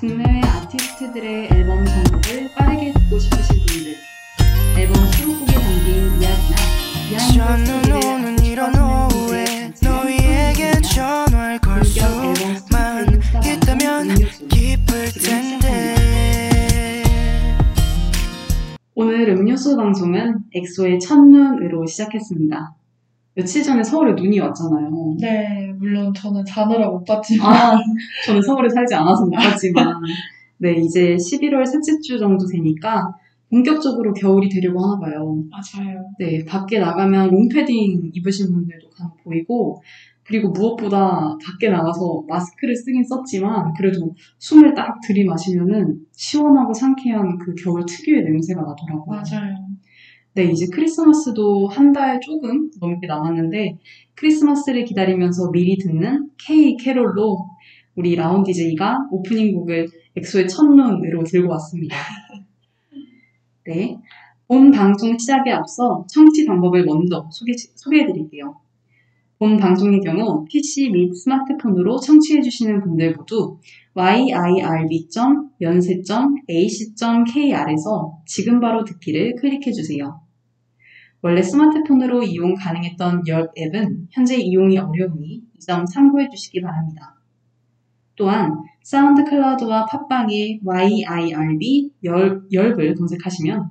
국내외 아티스트들의 앨범 선곡을 빠르게 듣고 싶으신 분들 앨범 수록곡에 담긴 이야기나 알고 이런 오후에 너희에게 소개해드립니다. 전화를 걸 본격 앨범 수만 스토리를 수다방송 있다면. 기쁠 텐데 오늘 음료수 방송은 엑소의 첫눈으로 시작했습니다. 며칠 전에 서울에 눈이 왔잖아요. 네, 물론 저는 자느라 못 봤지만 아, 저는 서울에 살지 않아서 못 봤지만, 네, 이제 11월 셋째 주 정도 되니까 본격적으로 겨울이 되려고 하나 봐요. 맞아요. 네, 밖에 나가면 롱패딩 입으신 분들도 간혹 보이고, 그리고 무엇보다 밖에 나가서 마스크를 쓰긴 썼지만, 그래도 숨을 딱 들이마시면은 시원하고 상쾌한 그 겨울 특유의 냄새가 나더라고요. 맞아요. 네, 이제 크리스마스도 한 달 조금 넘게 남았는데, 크리스마스를 기다리면서 미리 듣는 K 캐롤로 우리 라운 DJ가 오프닝 곡을 엑소의 첫눈으로 들고 왔습니다. 네. 본 방송 시작에 앞서 청취 방법을 먼저 소개, 소개해드릴게요. 본 방송의 경우 PC 및 스마트폰으로 청취해주시는 분들 모두 yirb.연세.ac.kr에서 지금 바로 듣기를 클릭해주세요. 원래 스마트폰으로 이용 가능했던 열 앱은 현재 이용이 어려우니 이 점 참고해 주시기 바랍니다. 또한 사운드 클라우드와 팟빵에 YIRB 열, 열을 검색하시면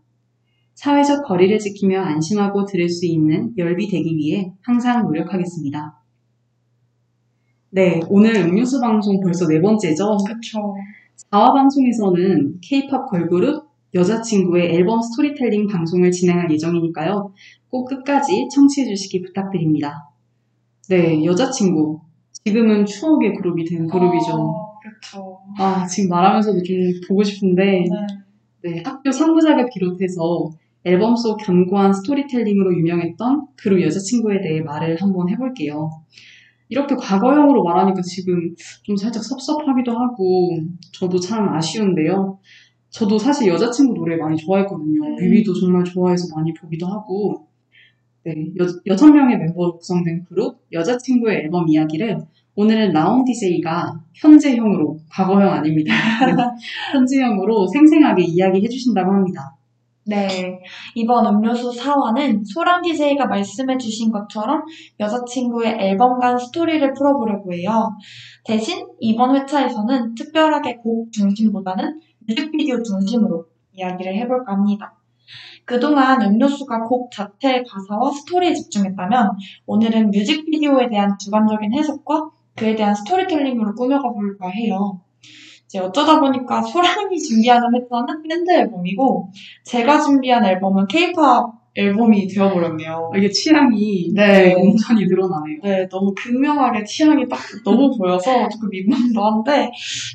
사회적 거리를 지키며 안심하고 들을 수 있는 열비 되기 위해 항상 노력하겠습니다. 네, 오늘 음료수 방송 벌써 네 번째죠? 그쵸. 4화 방송에서는 K-pop 걸그룹 여자친구의 앨범 스토리텔링 방송을 진행할 예정이니까요. 꼭 끝까지 청취해 주시기 부탁드립니다. 네, 여자친구. 지금은 추억의 그룹이 된 그룹이죠. 어, 그쵸. 아, 지금 말하면서도 좀 보고 싶은데, 네. 네, 학교 3부작을 비롯해서 앨범 속 견고한 스토리텔링으로 유명했던 그룹 여자친구에 대해 말을 한번 해볼게요. 이렇게 과거형으로 말하니까 지금 좀 살짝 섭섭하기도 하고, 저도 참 아쉬운데요. 저도 사실 여자친구 노래 많이 좋아했거든요. 음. 뮤비도 정말 좋아해서 많이 보기도 하고, 네, 여, 여섯 명의 멤버로 구성된 그룹 여자친구의 앨범 이야기를 오늘은 라운 DJ가 현재형으로, 과거형 아닙니다. 네, 현재형으로 생생하게 이야기해 주신다고 합니다. 네. 이번 음료수 4화는 소랑 DJ가 말씀해 주신 것처럼 여자친구의 앨범 간 스토리를 풀어보려고 해요. 대신 이번 회차에서는 특별하게 곡 중심보다는 뮤직비디오 중심으로 이야기를 해볼까 합니다. 그동안 음료수가 곡 자체의 가사와 스토리에 집중했다면 오늘은 뮤직비디오에 대한 주관적인 해석과 그에 대한 스토리텔링으로 꾸며가 볼까 해요. 이제 어쩌다 보니까 소랑이 준비하는 회차는 밴드 앨범이고 제가 준비한 앨범은 케이팝 앨범이 되어버렸네요. 아, 이게 취향이 네. 온전히 드러나네요. 네, 너무 극명하게 취향이 딱 너무 보여서 조금 민망도 한데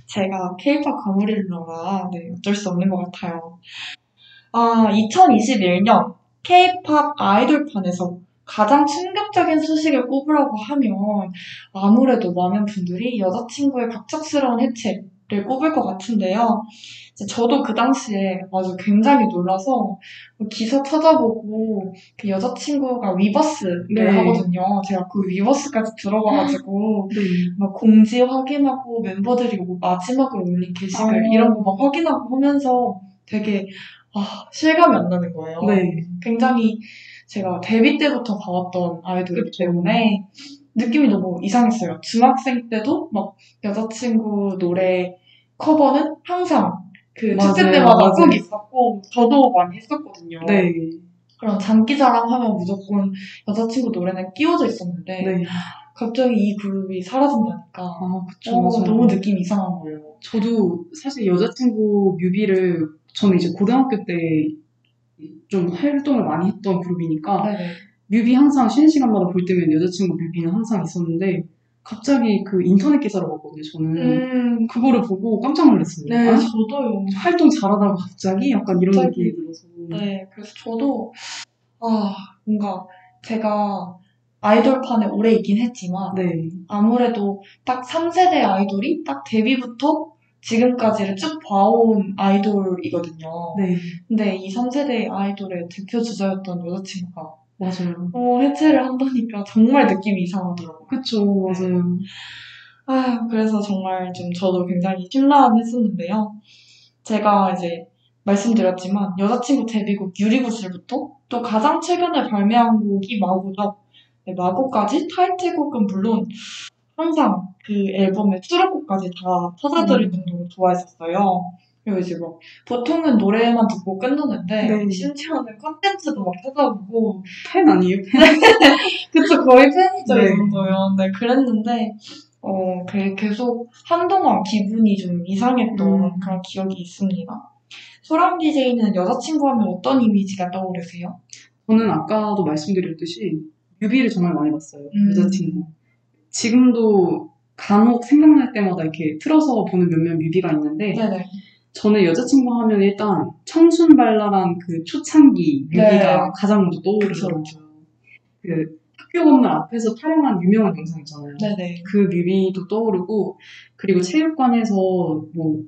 제가 케이팝 가무릴러라 네, 어쩔 수 없는 것 같아요. 아, 2021년 케이팝 아이돌판에서 가장 충격적인 소식을 꼽으라고 하면 아무래도 많은 분들이 여자친구의 갑작스러운 해체를 꼽을 것 같은데요. 저도 그 당시에 아주 굉장히 놀라서 기사 찾아보고 그 여자친구가 위버스를 네. 하거든요. 제가 그 위버스까지 들어가가지고 네. 막 공지 확인하고 멤버들이 뭐 마지막으로 올린 게시글 아. 이런 거 막 확인하고 하면서 되게 아, 실감이 안 나는 거예요. 네. 굉장히 제가 데뷔 때부터 봐왔던 아이돌이기. 때문에 느낌이 너무 이상했어요. 중학생 때도 막 여자친구 노래 커버는 항상 그 축제 맞아요, 때마다 맞아요. 꼭 있었고 저도 많이 했었거든요. 네. 그럼 장기 자랑 하면 무조건 여자친구 노래는 끼워져 있었는데 네. 갑자기 이 그룹이 사라진다니까 아, 그쵸. 어. 너무 느낌 이상한 거예요. 저도 사실 여자친구 뮤비를 저는 이제 고등학교 때 좀 활동을 많이 했던 그룹이니까 네네. 뮤비 항상 쉬는 시간마다 볼 때면 여자친구 뮤비는 항상 있었는데 갑자기 그 인터넷 기사를 봤거든요. 저는 음, 그거를 보고 깜짝 놀랐어요. 네, 아, 저도요. 활동 잘하다가 갑자기 약간 이런 갑자기. 느낌이 들어서. 네, 그래서 저도, 아, 뭔가 제가 아이돌판에 오래 있긴 했지만, 네. 아무래도 딱 3세대 아이돌이 딱 데뷔부터 지금까지를 쭉 봐온 아이돌이거든요. 네. 근데 이 3세대 아이돌의 대표 주자였던 여자친구가 맞아요. 어, 해체를 한다니까 정말 느낌이 이상하더라고요. 그쵸, 맞아요. 아, 그래서 정말 좀 저도 굉장히 심란했었는데요. 제가 이제 말씀드렸지만 여자친구 데뷔곡 유리구슬부터 또 가장 최근에 발매한 곡이 마고죠. 네, 마고까지 타이틀곡은 물론 항상 그 앨범의 수록곡까지 다 찾아들을 정도로 좋아했었어요. 그리고 이제 막 보통은 노래만 듣고 끝나는데 네. 심지어는 컨텐츠도 막 찾아보고 팬 아니에요? 그쵸 거의 팬이죠 네. 이 정도면 네 그랬는데 어 그- 계속 한동안 기분이 좀 이상했던 음. 그런 기억이 있습니다. 소람 DJ는 여자친구 하면 어떤 이미지가 떠오르세요? 저는 아까도 말씀드렸듯이 뮤비를 정말 많이 봤어요. 음. 여자친구. 지금도 간혹 생각날 때마다 이렇게 틀어서 보는 몇몇 뮤비가 있는데 네네. 저는 여자친구 하면 일단 청순발랄한 그 초창기 뮤비가 네. 가장 먼저 떠오르더라고요. 그 학교 건물 앞에서 촬영한 유명한 영상 있잖아요. 네네. 그 뮤비도 떠오르고 그리고 체육관에서 뭐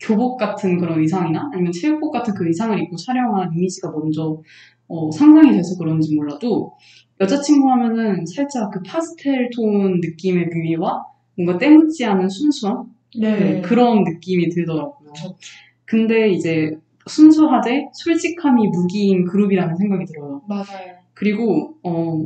교복 같은 그런 의상이나 아니면 체육복 같은 그 의상을 입고 촬영한 이미지가 먼저 어, 상상이 돼서 그런지 몰라도 여자친구 하면은 살짝 그 파스텔 톤 느낌의 뮤비와 뭔가 때묻지 않은 순수함 네, 그런 느낌이 들더라고요. 근데 이제 순수하되 솔직함이 무기인 그룹이라는 생각이 들어요. 맞아요. 그리고 어,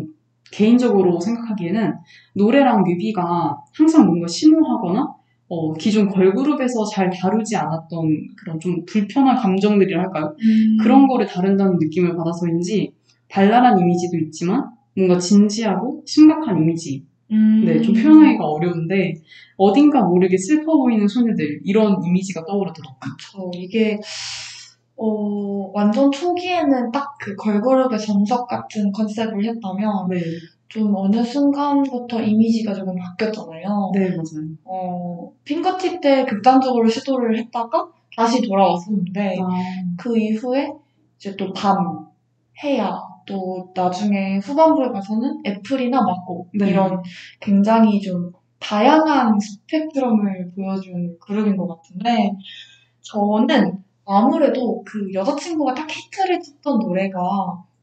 개인적으로 생각하기에는 노래랑 뮤비가 항상 뭔가 심오하거나 어, 기존 걸그룹에서 잘 다루지 않았던 그런 좀 불편한 감정들이라 할까요? 음. 그런 거를 다룬다는 느낌을 받아서인지 발랄한 이미지도 있지만 뭔가 진지하고 심각한 이미지. 음. 네, 좀 표현하기가 어려운데 어딘가 모르게 슬퍼 보이는 소녀들 이런 이미지가 떠오르더라고요. 그쵸. 이게, 어, 완전 초기에는 딱 그 걸그룹의 정석 같은 컨셉을 했다면, 네, 좀 어느 순간부터 이미지가 조금 바뀌었잖아요. 네 맞아요. 어, 핑거팁 때 극단적으로 시도를 했다가 다시 돌아왔었는데, 아, 그 이후에 이제 또 밤, 해야, 또 나중에 후반부에 가서는 애플이나 막고, 네. 이런 굉장히 좀 다양한 스펙트럼을 보여준 그룹인 것 같은데, 저는 아무래도 그 여자친구가 딱 히트를 쳤던 노래가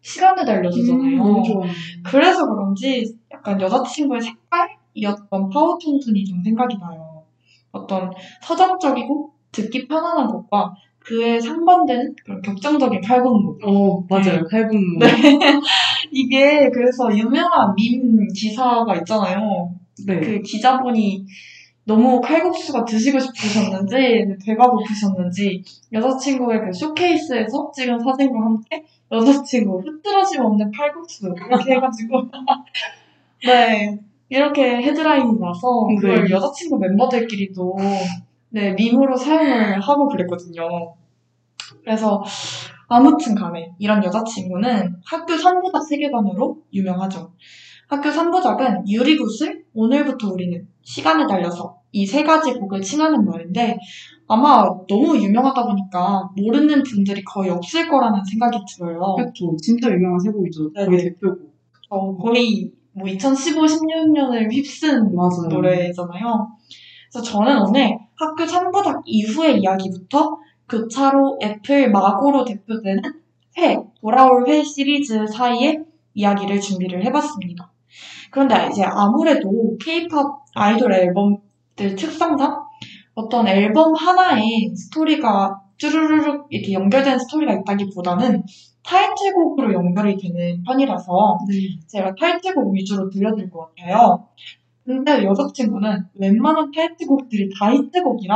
시간을 달려주잖아요. 음, 좋아요. 그래서 그런지 약간 여자친구의 색깔이었던 파워톤톤이 좀 생각이 나요. 어떤 서정적이고 듣기 편안한 곡과 그에 상반되는 그런 격정적인 칼군무. 어 맞아요. 갈분 뭐. 이게 그래서 유명한 밈 기사가 있잖아요. 네. 그 기자분이 너무 칼국수가 드시고 싶으셨는지 배가 고프셨는지 여자친구의 그 쇼케이스에서 찍은 사진과 함께 여자친구 흐트러짐 없는 칼국수 이렇게 해가지고 네 이렇게 헤드라인이 나서 그걸 네. 여자친구 멤버들끼리도 네 밈으로 사용을 하고 그랬거든요. 그래서 아무튼 간에 이런 여자친구는 학교 3부작 세계관으로 유명하죠. 학교 3부작은 유리구슬, 오늘부터 우리는, 시간을 달려서 이 세 가지 곡을 칭하는 말인데 아마 너무 유명하다 보니까 모르는 분들이 거의 없을 거라는 생각이 들어요. 그렇죠. 진짜 유명한 세 곡이죠. 네네. 거의 대표곡. 어, 거의 뭐 2015, 16년을 휩쓴 맞아요. 노래잖아요. 그래서 저는 오늘 학교 3부작 이후의 이야기부터 그 차로 애플 마고로 대표되는 회, 돌아올 회 시리즈 사이의 이야기를 준비를 해봤습니다. 그런데 이제 아무래도 케이팝 아이돌 앨범들 특성상 어떤 앨범 하나에 스토리가 쭈루루룩 이렇게 연결된 스토리가 있다기보다는 타이틀곡으로 연결이 되는 편이라서 네. 제가 타이틀곡 위주로 들려드릴 것 같아요. 근데 여자친구는 웬만한 타이틀곡들이 다 히트곡이라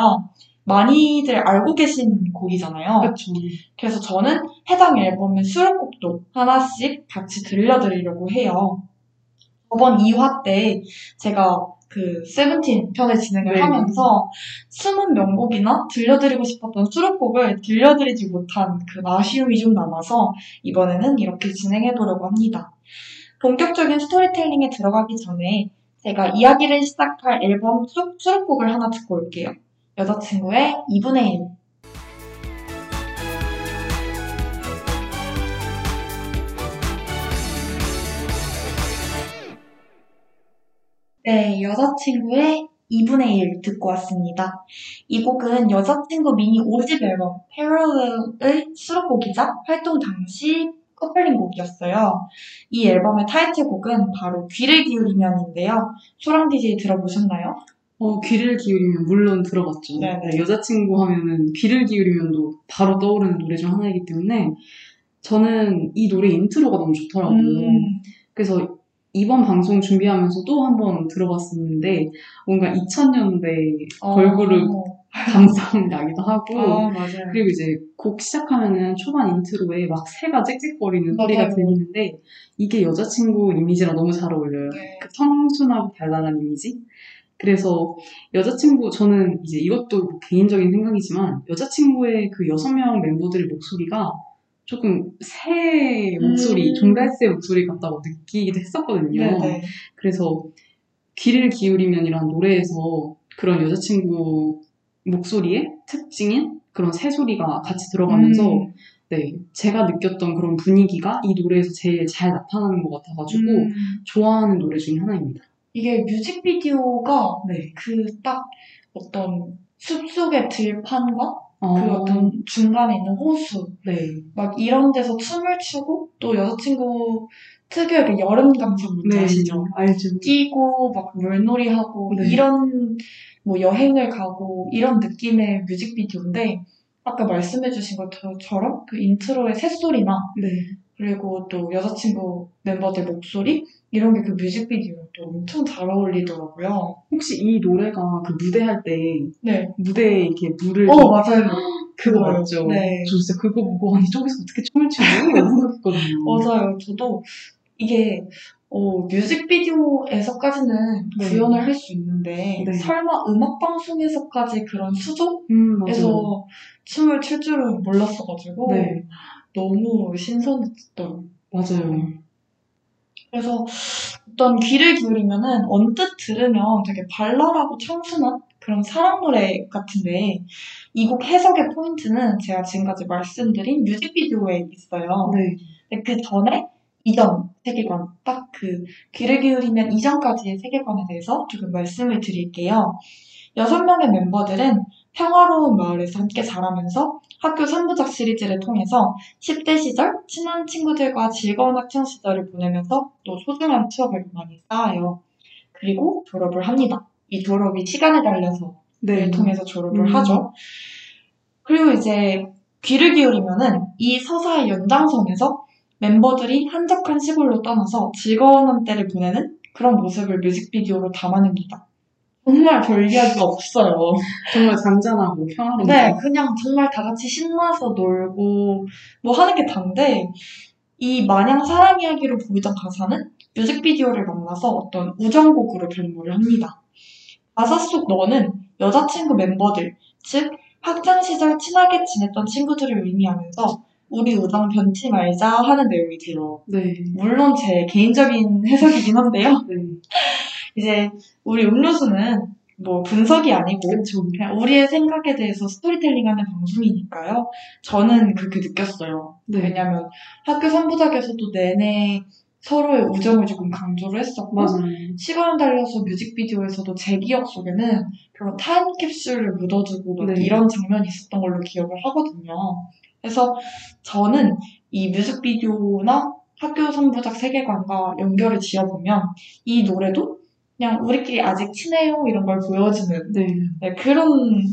많이들 알고 계신 곡이잖아요. 그렇죠. 그래서 저는 해당 앨범의 수록곡도 하나씩 같이 들려드리려고 해요. 저번 2화 때 제가 그 세븐틴 편을 진행을 네. 하면서 숨은 명곡이나 들려드리고 싶었던 수록곡을 들려드리지 못한 그 아쉬움이 좀 남아서 이번에는 이렇게 진행해 보려고 합니다. 본격적인 스토리텔링에 들어가기 전에 제가 이야기를 시작할 앨범 수, 수록곡을 하나 듣고 올게요. 여자친구의 2분의 1. 네, 여자친구의 2분의 1 듣고 왔습니다. 이 곡은 여자친구 미니 5집 앨범 Parallel의 수록곡이자 활동 당시 커플링 곡이었어요. 이 앨범의 타이틀곡은 바로 귀를 기울이면인데요. 소랑 DJ 들어보셨나요? 어, 귀를 기울이면 물론 들어봤죠. 네네. 네, 여자친구 하면은 귀를 기울이면도 바로 떠오르는 노래 중 하나이기 때문에 저는 이 노래 인트로가 너무 좋더라고요. 음, 그래서 이번 방송 준비하면서 또 한 번 들어봤었는데 뭔가 2000년대 어, 걸그룹 감성 나기도 하고 어. 그리고 이제 곡 시작하면은 초반 인트로에 막 새가 짹짹거리는 맞아요. 소리가 들리는데 이게 여자친구 이미지랑 너무 잘 어울려요. 네. 그 청순하고 발랄한 이미지. 그래서 여자친구 저는 이제 이것도 뭐 개인적인 생각이지만 여자친구의 그 여섯 명 멤버들의 목소리가 조금 새 목소리, 음. 종달새 목소리 같다고 느끼기도 했었거든요. 네네. 그래서 귀를 기울이면이라는 노래에서 그런 여자친구 목소리의 특징인 그런 새 소리가 같이 들어가면서 음, 네 제가 느꼈던 그런 분위기가 이 노래에서 제일 잘 나타나는 것 같아가지고 음, 좋아하는 노래 중에 하나입니다. 이게 뮤직비디오가 네. 그딱 어떤 숲속의 들판과 어, 그 어떤 중간에 있는 호수 네. 막 이런 데서 춤을 추고 또 여자친구 특유의 그 여름 감성 뭔지 네. 아시죠? 알죠. 뛰고 막 물놀이 하고 네. 이런 뭐 여행을 가고 이런 느낌의 뮤직비디오인데 아까 말씀해주신 것처럼 그 인트로의 새소리나 네. 그리고 또 여자친구 멤버들 목소리 이런 게 그 뮤직비디오랑 또 엄청 잘 어울리더라고요. 혹시 이 노래가 그 무대 할 때 네. 무대에 이렇게 물을 어 맞아요. 그거 맞아요. 맞죠? 네. 저 진짜 그거 보고 아니 저기서 어떻게 춤을 추지? 이런 생각했거든요. 맞아요. 저도 이게 어, 뮤직비디오에서까지는 네. 구현을 할 수 있는데 네. 설마 음악 방송에서까지 그런 수조에서 음. 춤을 출 줄은 몰랐어가지고 네 너무 신선했던. 맞아요. 그래서 어떤 귀를 기울이면은 언뜻 들으면 되게 발랄하고 청순한 그런 사랑 노래 같은데 이 곡 해석의 포인트는 제가 지금까지 말씀드린 뮤직비디오에 있어요. 네. 근데 그 전에 이전 세계관, 딱 그 귀를 기울이면 이전까지의 세계관에 대해서 조금 말씀을 드릴게요. 여섯 명의 멤버들은 평화로운 마을에서 함께 자라면서 학교 3부작 시리즈를 통해서 10대 시절 친한 친구들과 즐거운 학창 시절을 보내면서 또 소중한 추억을 많이 쌓아요. 그리고 졸업을 합니다. 이 졸업이 시간에 달려서 네. 를 통해서 졸업을 음. 하죠. 그리고 이제 귀를 기울이면은 이 서사의 연장선에서 멤버들이 한적한 시골로 떠나서 즐거운 한때를 보내는 그런 모습을 뮤직비디오로 담아냅니다. 정말 별 이야기가 없어요. 정말 잔잔하고 평화로운. 네, 그냥 정말 다 같이 신나서 놀고 뭐 하는 게 단데 이 마냥 사랑 이야기로 보이던 가사는 뮤직비디오를 만나서 어떤 우정곡으로 변모를 합니다. 가사 속 너는 여자친구 멤버들, 즉 학창시절 친하게 지냈던 친구들을 의미하면서 우리 우정 변치 말자 하는 내용이지요. 네. 물론 제 개인적인 해석이긴 한데요. 네. 이제 우리 음료수는 뭐 분석이 아니고. 그냥 우리의 생각에 대해서 스토리텔링하는 방송이니까요. 저는 그렇게 느꼈어요. 네. 왜냐면 학교 3부작에서도 내내 서로의 우정을 조금 강조를 했었고 맞아요. 시간 달려서 뮤직비디오에서도 제 기억 속에는 그런 타임 캡슐을 묻어두고 막 네. 이런 장면이 있었던 걸로 기억을 하거든요. 그래서 저는 이 뮤직비디오나 학교 3부작 세계관과 연결을 지어보면 이 노래도 그냥 우리끼리 아직 친해요 이런 걸 보여주는 네. 네, 그런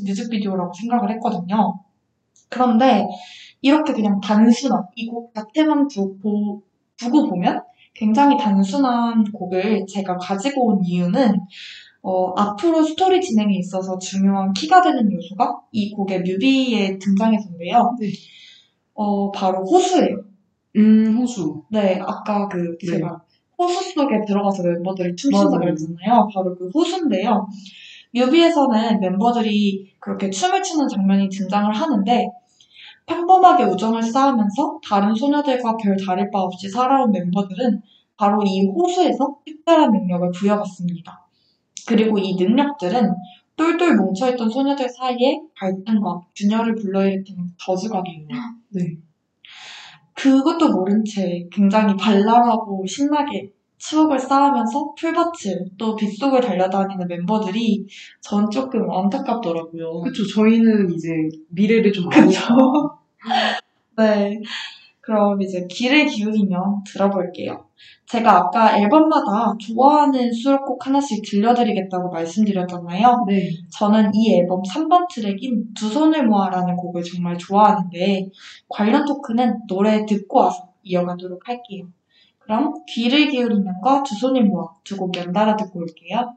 뮤직비디오라고 생각을 했거든요. 그런데 이렇게 그냥 단순한 이 곡 자체만 두고, 두고 보면 굉장히 단순한 곡을 제가 가지고 온 이유는 어, 앞으로 스토리 진행에 있어서 중요한 키가 되는 요소가 이 곡의 뮤비에 등장해서인데요. 네. 어, 바로 호수예요. 음, 호수. 네, 아까 그 네. 제가 호수 속에 들어가서 멤버들이 춤춘다 맞아요. 그랬잖아요. 바로 그 호수인데요. 뮤비에서는 멤버들이 그렇게 춤을 추는 장면이 등장을 하는데 평범하게 우정을 쌓으면서 다른 소녀들과 별 다를 바 없이 살아온 멤버들은 바로 이 호수에서 특별한 능력을 부여받습니다. 그리고 이 능력들은 똘똘 뭉쳐있던 소녀들 사이에 갈등과 균열을 불러일으키는 저주가 돼요. 네. 그것도 모른 채 굉장히 발랄하고 신나게 추억을 쌓으면서 풀밭을 또 빗속을 달려다니는 멤버들이 전 조금 안타깝더라고요. 그쵸. 저희는 이제 미래를 좀 그쵸. 아니까. 네. 그럼 이제 귀를 기울이면 들어볼게요. 제가 아까 앨범마다 좋아하는 수록곡 하나씩 들려드리겠다고 말씀드렸잖아요. 네. 저는 이 앨범 3번 트랙인 두 손을 모아라는 곡을 정말 좋아하는데 관련 토크는 노래 듣고 와서 이어가도록 할게요. 그럼 귀를 기울이면과 두 손을 모아 두 곡 연달아 듣고 올게요.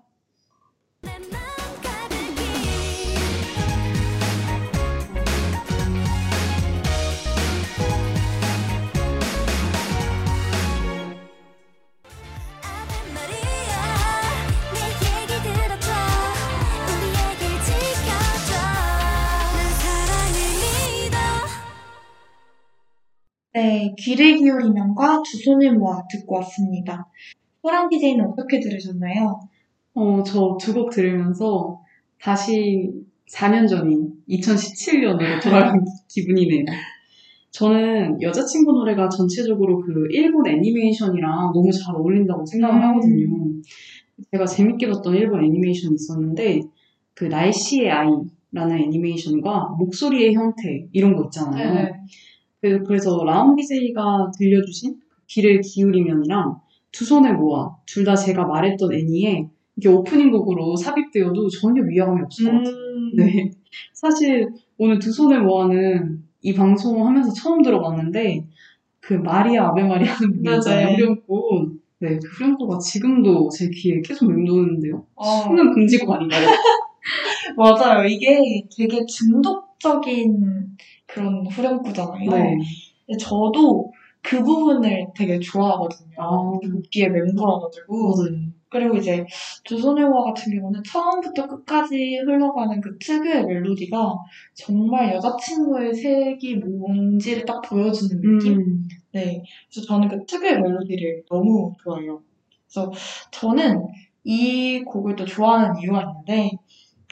네, 귀를 기울이면과 두 손을 모아 듣고 왔습니다. 소란 DJ는 어떻게 들으셨나요? 어, 저 두 곡 들으면서 다시 4년 전인 2017년으로 돌아간 기분이네요. 저는 여자친구 노래가 전체적으로 그 일본 애니메이션이랑 너무 잘 어울린다고 생각을 음. 하거든요. 제가 재밌게 봤던 일본 애니메이션이 있었는데, 그 날씨의 아이라는 애니메이션과 목소리의 형태, 이런 거 있잖아요. 그- 그래서 라운 DJ가 들려주신 귀를 기울이면이랑 두 손을 모아 둘 다 제가 말했던 애니에 이게 오프닝 곡으로 삽입되어도 전혀 위화감이 없을 것 같아요. 음, 네. 사실 오늘 두 손을 모아는 이 방송 하면서 처음 들어봤는데 그 마리아 아베 마리아 하는 부분 네네. 있잖아요. 후렴구. 네, 그 후렴구가 지금도 제 귀에 계속 맴도는데요. 어, 수능 금지곡 아닌가요? 맞아요. 이게 되게 중독적인 그런 후렴구잖아요. 네. 근데 저도 그 부분을 되게 좋아하거든요. 아. 귀에 맴돌아가지고. 맞아요. 그리고 이제 조선일화 같은 경우는 처음부터 끝까지 흘러가는 그 특유의 멜로디가 정말 여자친구의 색이 뭔지를 딱 보여주는 느낌? 음. 네. 그래서 저는 그 특유의 멜로디를 너무 좋아해요. 그래서 저는 이 곡을 또 좋아하는 이유가 있는데,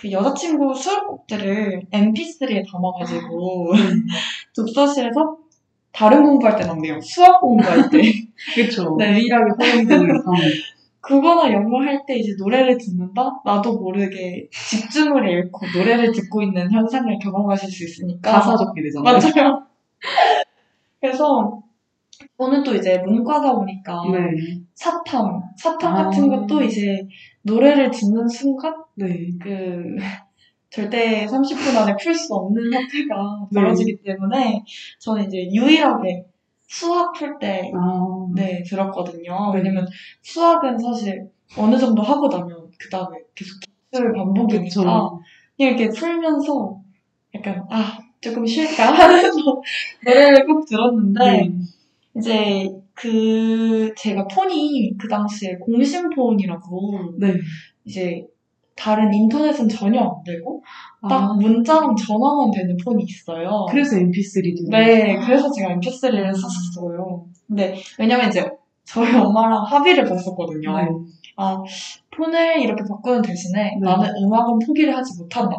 그 여자친구 수록곡들을 mp3에 담아가지고 독서실에서 다른 공부할 때 넣네요. 수학 공부할 때. 그쵸. 네. 유일하게 허용되는 상황. 그거나 영어 할 때 이제 노래를 듣는다? 나도 모르게 집중을 잃고 노래를 듣고 있는 현상을 경험하실 수 있으니까. 가사 적게 되잖아요. 맞아요. 그래서 저는 또 이제 문과다 보니까 네. 사탐, 사탐 아. 같은 것도 이제 노래를 듣는 순간 네. 그 절대 30분 안에 풀 수 없는 사태가 네. 벌어지기 때문에 저는 이제 유일하게 수학 풀때 아. 네, 들었거든요. 네. 왜냐면 수학은 사실 어느 정도 하고 나면 그 다음에 계속 기출을 반복이니까 이렇게 풀면서 약간 아 조금 쉴까 하면서 노래를 꼭 들었는데 네. 이제 그 제가 폰이 그 당시에 공심폰이라고 네. 이제 다른 인터넷은 전혀 안 되고 딱 아. 문자랑 전화만 되는 폰이 있어요. 그래서 mp3도. 네, 그래서 제가 mp3를 썼었어요. 근데 왜냐면 이제 저희 엄마랑 합의를 봤었거든요. 네. 아, 폰을 이렇게 바꾸는 대신에 네. 나는 음악은 포기를 하지 못한다.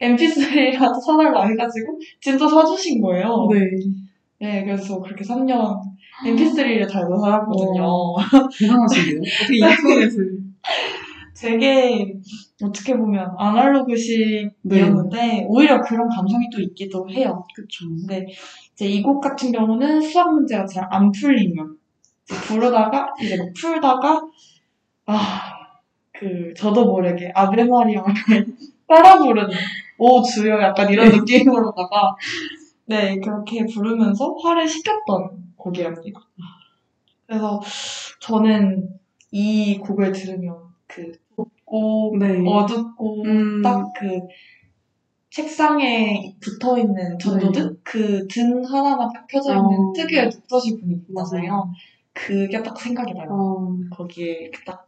mp3라도 사달라 해가지고 진짜 사주신 거예요. 네. 네, 그래서 그렇게 3년 mp3를 달고 살았거든요. 대단하신데요? 어떻게 인터넷을. 되게 어떻게 보면 아날로그식이었는데 오히려 그런 감성이 또 있기도 해요. 그쵸. 근데 이제 이 곡 같은 경우는 수학 문제가 잘 안 풀리면 이제 부르다가 이제 막 풀다가 아 그 저도 모르게 아베마리아를 따라 부르는 오 주여 약간 이런 느낌으로다가 네 그렇게 부르면서 화를 식혔던 곡이랍니다. 그래서 저는 이 곡을 들으면 그 좁고 네. 어둡고 음. 딱그 책상에 붙어 있는 전도등 그등 하나만 딱 켜져 있는 어. 특유의 독서실 분위기 있잖아요. 맞아요. 그게 딱 생각이 나요. 어, 거기에 딱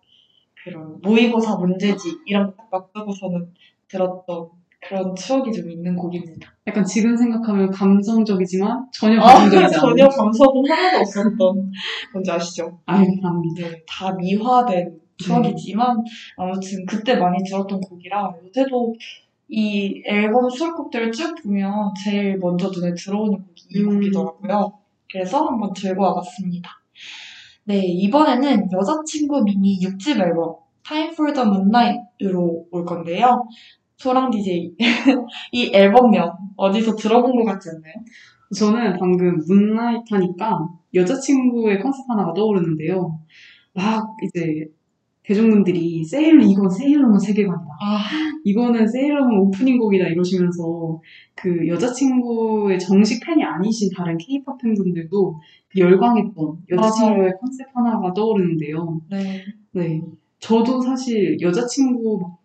그런 모의고사 문제지 이런 거딱 놔두고서는 들었던 그런 추억이 좀 있는 곡입니다. 약간 지금 생각하면 감성적이지만 전혀 아, 감성적이지 않은. 전혀 감성은 하나도 없었던 뭔지 아시죠? 알겠습니다. 네, 다 미화된 추억이지만 아무튼 그때 많이 들었던 곡이라 요새도 이 앨범 수록곡들을 쭉 보면 제일 먼저 눈에 들어오는 곡이 이 음. 곡이더라고요. 그래서 한번 들고 와봤습니다. 네, 이번에는 여자친구 미니 6집 앨범 Time for the Moonlight으로 올 건데요. 소랑 DJ 이 앨범명 어디서 들어본 것 같지 않나요? 저는 방금 문나잇 하니까 여자친구의 컨셉 하나가 떠오르는데요. 막 이제 대중분들이 세일러 이건 세일러문 세계관이다. 아, 이거는 세일러문 오프닝 곡이다 이러시면서 그 여자친구의 정식 팬이 아니신 다른 케이팝 팬분들도 그 열광했던 여자친구의 컨셉 하나가 떠오르는데요. 네. 네. 저도 사실 여자친구 막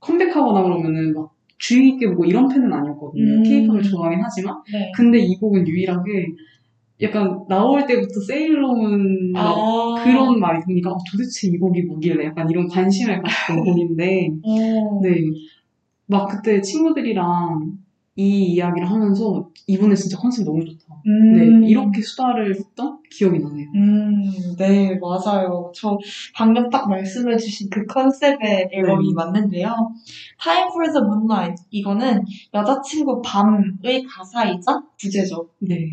컴백하거나 그러면은 막 주의 깊게 보고 이런 팬은 아니었거든요. 음. 케이팝을 좋아하긴 하지만. 네. 근데 이 곡은 유일하게 약간 나올 때부터 세일러문 막 아, 그런 말이 드니까 아, 도대체 이 곡이 뭐길래 약간 이런 관심을 갖던 곡인데 오. 네. 막 그때 친구들이랑 이 이야기를 하면서 이번에 진짜 컨셉 너무 좋다. 음. 네. 이렇게 수다를 했던 기억이 나네요. 음, 네, 맞아요. 저 방금 딱 말씀해주신 그 컨셉의 앨범이 네. 맞는데요. Time for the Moonlight. 이거는 여자친구 밤의 가사이자 부제죠. 네.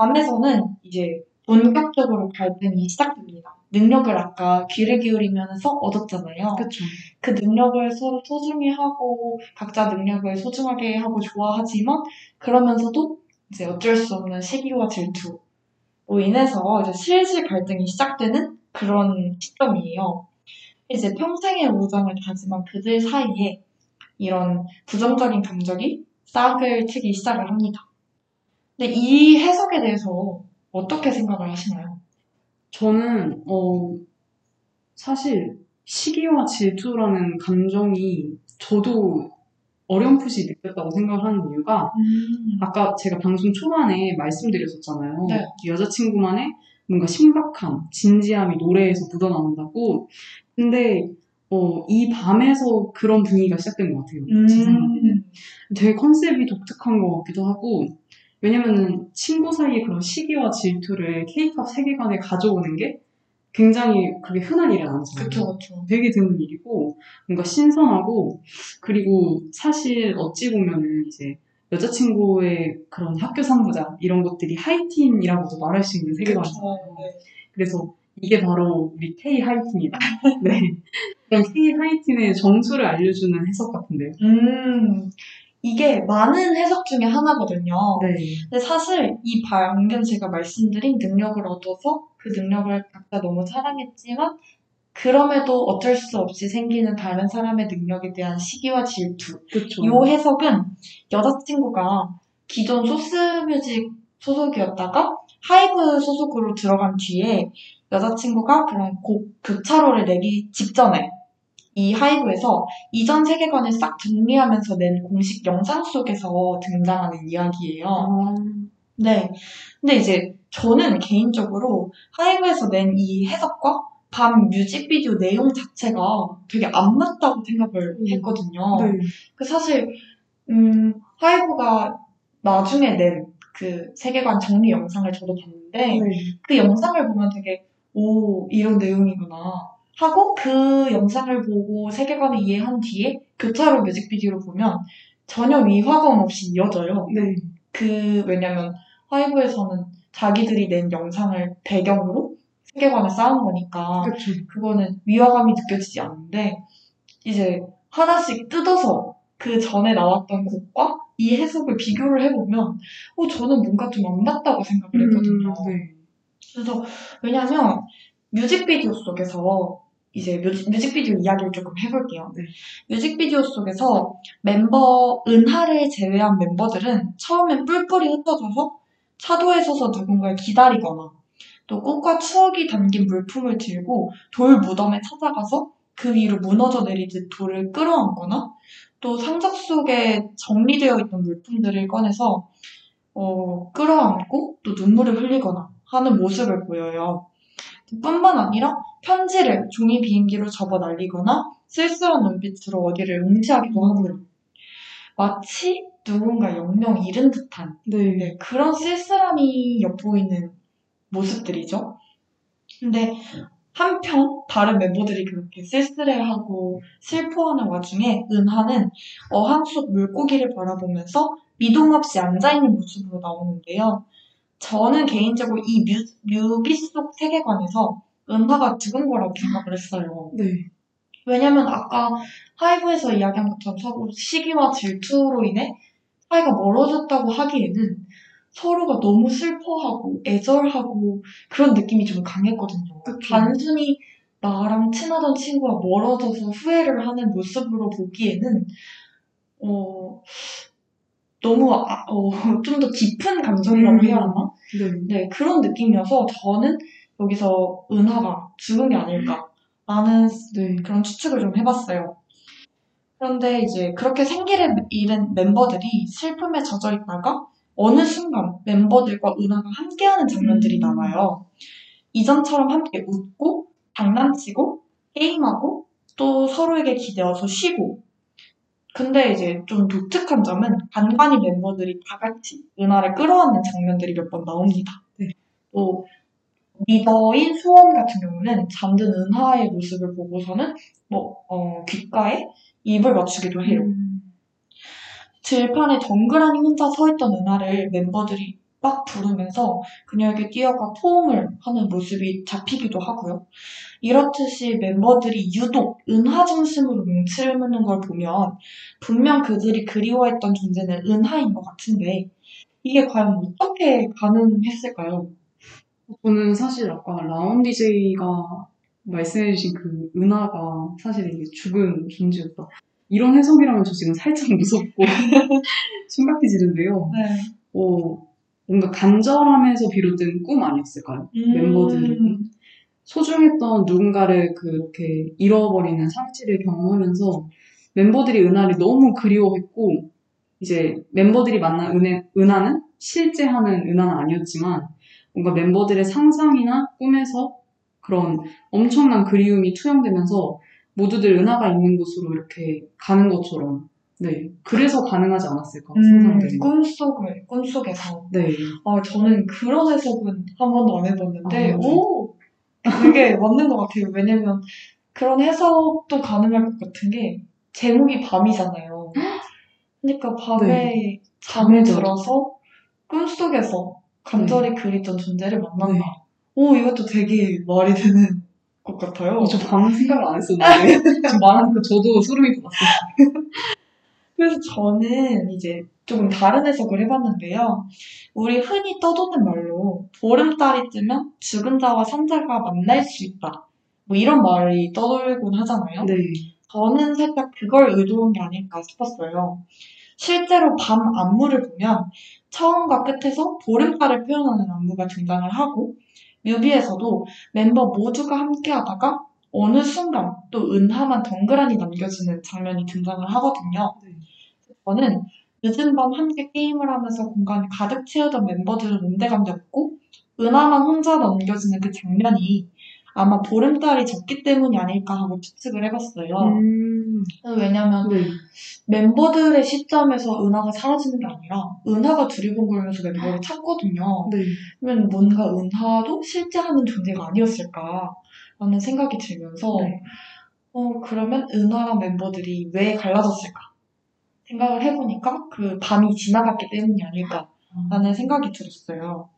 밤에서는 이제 본격적으로 갈등이 시작됩니다. 능력을 아까 귀를 기울이면서 얻었잖아요. 그쵸. 그 능력을 서로 소중히 하고 각자 능력을 소중하게 하고 좋아하지만 그러면서도 이제 어쩔 수 없는 시기와 질투로 인해서 이제 슬슬 갈등이 시작되는 그런 시점이에요. 이제 평생의 우정을 다짐한 그들 사이에 이런 부정적인 감정이 싹을 트기 시작을 합니다. 근데 이 해석에 대해서 어떻게 생각을 하시나요? 저는, 어, 사실 시기와 질투라는 감정이 저도 어렴풋이 느꼈다고 생각하는 이유가 아까 제가 방송 초반에 말씀드렸었잖아요. 네. 여자친구만의 뭔가 심각함, 진지함이 노래에서 묻어나온다고. 근데 어, 이 밤에서 그런 분위기가 시작된 것 같아요. 음. 제 생각에는. 되게 컨셉이 독특한 것 같기도 하고, 왜냐면은 친구 사이에 그런 시기와 질투를 케이팝 세계관에 가져오는 게 굉장히 그게 흔한 일은 아니잖아요. 그쵸, 그쵸. 되게 드문 일이고, 뭔가 신선하고, 그리고 사실 어찌 보면은 이제 여자친구의 그런 학교 상부자, 이런 것들이 하이틴이라고도 말할 수 있는 세계관이잖아요. 네. 그래서 이게 바로 우리 K 하이틴이다. 네. 그런 K 하이틴의 정수를 알려주는 해석 같은데요. 음, 이게 많은 해석 중에 하나거든요. 네. 근데 사실 이 방금 제가 말씀드린 능력을 얻어서 그 능력을 각자 너무 사랑했지만 그럼에도 어쩔 수 없이 생기는 다른 사람의 능력에 대한 시기와 질투. 그쵸. 이 해석은 여자친구가 기존 소스뮤직 소속이었다가 하이브 소속으로 들어간 뒤에 여자친구가 그런 곡 교차로를 내기 직전에 이 하이브에서 이전 세계관을 싹 정리하면서 낸 공식 영상 속에서 등장하는 이야기예요. 아, 네. 근데 이제 저는 개인적으로 하이브에서 낸 이 해석과 밤 뮤직비디오 내용 자체가 되게 안 맞다고 생각을 음. 했거든요. 네. 그 사실 음, 하이브가 나중에 낸 그 세계관 정리 영상을 저도 봤는데 네. 그 영상을 보면 되게 오 이런 내용이구나 하고 그 영상을 보고 세계관을 이해한 뒤에 교차로 뮤직비디오를 보면 전혀 위화감 없이 이어져요. 네. 그 왜냐면 하이브에서는 자기들이 낸 영상을 배경으로 세계관을 쌓은 거니까 그쵸. 그거는 위화감이 느껴지지 않는데 이제 하나씩 뜯어서 그 전에 나왔던 곡과 이 해석을 비교를 해보면 어 저는 뭔가 좀 안 맞다고 생각을 했거든요. 음, 네. 그래서 왜냐면 뮤직비디오 속에서 이제 뮤직, 뮤직 비디오 이야기를 조금 해볼게요. 네. 뮤직비디오 속에서 멤버 은하를 제외한 멤버들은 처음엔 뿔뿔이 흩어져서 차도에 서서 누군가를 기다리거나 또 꽃과 추억이 담긴 물품을 들고 돌 무덤에 찾아가서 그 위로 무너져 내리듯 돌을 끌어안거나 또 상자 속에 정리되어 있는 물품들을 꺼내서 어, 끌어안고 또 눈물을 흘리거나 하는 모습을 보여요. 뿐만 아니라 편지를 종이 비행기로 접어 날리거나 쓸쓸한 눈빛으로 어디를 응시하기도 하고요. 마치 누군가 영영 잃은 듯한 네. 네, 그런 쓸쓸함이 엿보이는 모습들이죠. 근데 한편 다른 멤버들이 그렇게 쓸쓸해하고 슬퍼하는 와중에 은하는 어항 속 물고기를 바라보면서 미동 없이 앉아있는 모습으로 나오는데요. 저는 개인적으로 이 뮤, 뮤비 속 세계관에서 은하가 죽은 거라고 생각을 했어요. 네. 왜냐면 아까 하이브에서 이야기한 것처럼 서로 시기와 질투로 인해 사이가 멀어졌다고 하기에는 서로가 너무 슬퍼하고 애절하고 그런 느낌이 좀 강했거든요. 그쵸. 단순히 나랑 친하던 친구가 멀어져서 후회를 하는 모습으로 보기에는 어, 너무 아, 어, 좀 더 깊은 감정이라고 음. 해야 하나? 네. 네, 그런 느낌이어서 저는 여기서 은하가 죽은 게 아닐까라는 네. 그런 추측을 좀 해봤어요. 그런데 이제 그렇게 생기를 잃은 멤버들이 슬픔에 젖어 있다가 어느 순간 멤버들과 은하가 함께하는 장면들이 음. 나와요. 이전처럼 함께 웃고 장난치고 게임하고 또 서로에게 기대어서 쉬고 근데 이제 좀 독특한 점은 간간히 멤버들이 다 같이 은하를 끌어안는 장면들이 몇 번 나옵니다. 네. 또 리더인 수원 같은 경우는 잠든 은하의 모습을 보고서는 뭐 어, 귓가에 입을 맞추기도 해요. 음. 들판에 덩그러니 혼자 서 있던 은하를 멤버들이 막 부르면서 그녀에게 뛰어가 포옹을 하는 모습이 잡히기도 하고요. 이렇듯이 멤버들이 유독 은하 중심으로 뭉치는 걸 보면 분명 그들이 그리워했던 존재는 은하인 것 같은데 이게 과연 어떻게 가능했을까요? 저는 사실 아까 라운 DJ가 말씀해주신 그 은하가 사실 이게 죽은 존재였다. 이런 해석이라면 저 지금 살짝 무섭고 심각해지는데요. 네. 어, 뭔가 간절함에서 비롯된 꿈 아니었을까요? 멤버들이. 소중했던 누군가를 그렇게 잃어버리는 상실을 경험하면서 멤버들이 은하를 너무 그리워했고 이제 멤버들이 만난 은혜, 은하는 실제 하는 은하는 아니었지만 뭔가 멤버들의 상상이나 꿈에서 그런 엄청난 그리움이 투영되면서 모두들 은하가 있는 곳으로 이렇게 가는 것처럼 네 그래서 가능하지 않았을까 음, 상상되는 꿈속을 꿈속에서 네 아, 저는 그런 해석은 한 번도 안 해봤는데, 아, 네. 오! 되게 맞는 것 같아요. 왜냐면 그런 해석도 가능할 것 같은 게, 제목이 밤이잖아요. 그러니까 밤에 잠에 네. 잠에 들어서 꿈속에서 간절히 그리던 존재를 만난다. 네. 오, 이것도 되게 말이 되는 것 같아요. 어, 저 방금 생각을 안 했었는데 지금 말하니까 저도 소름이 돋았어요. 그래서 저는 이제 조금 다른 해석을 해봤는데요. 우리 흔히 떠도는 말로 보름달이 뜨면 죽은 자와 산 자가 만날 수 있다. 뭐 이런 말이 떠돌곤 하잖아요. 네. 저는 살짝 그걸 의도한 게 아닐까 싶었어요. 실제로 밤 안무를 보면 처음과 끝에서 보름달을 표현하는 안무가 등장을 하고 뮤비에서도 멤버 모두가 함께 하다가 어느 순간 또 은하만 덩그러니 남겨지는 장면이 등장을 하거든요. 네. 저는 늦은 밤 함께 게임을 하면서 공간을 가득 채우던 member들은 온데간데 없고 은하만 혼자 남겨지는 그 장면이 아마 보름달이 졌기 때문이 아닐까 하고 추측을 해봤어요. 음, 왜냐면 네. 멤버들의 시점에서 은하가 사라지는 게 아니라 은하가 두리번거리면서 멤버를 찾거든요. 네. 그러면 뭔가 은하도 실제 하는 존재가 아니었을까 라는 생각이 들면서 네. 어 그러면 은하랑 멤버들이 왜 갈라졌을까 생각을 해보니까 그 밤이 지나갔기 때문이 아닐까라는 생각이 들었어요.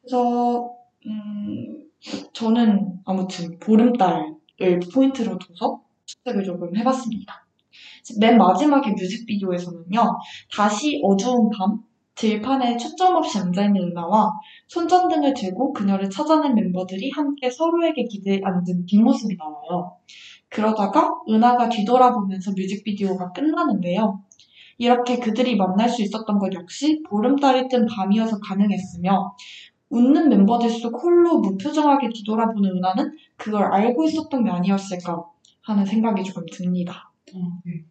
그래서 음, 저는 아무튼 보름달을 포인트로 둬서 추측을 조금 해봤습니다. 맨 마지막에 뮤직비디오에서는요, 다시 어두운 밤, 들판에 초점 없이 앉아있는 은하와 손전등을 들고 그녀를 찾아낸 멤버들이 함께 서로에게 기대 앉은 뒷모습이 나와요. 그러다가 은하가 뒤돌아보면서 뮤직비디오가 끝나는데요. 이렇게 그들이 만날 수 있었던 것 역시 보름달이 뜬 밤이어서 가능했으며 웃는 멤버들 속 홀로 무표정하게 뒤돌아보는 은하는 그걸 알고 있었던 게 아니었을까 하는 생각이 조금 듭니다. 어, 네.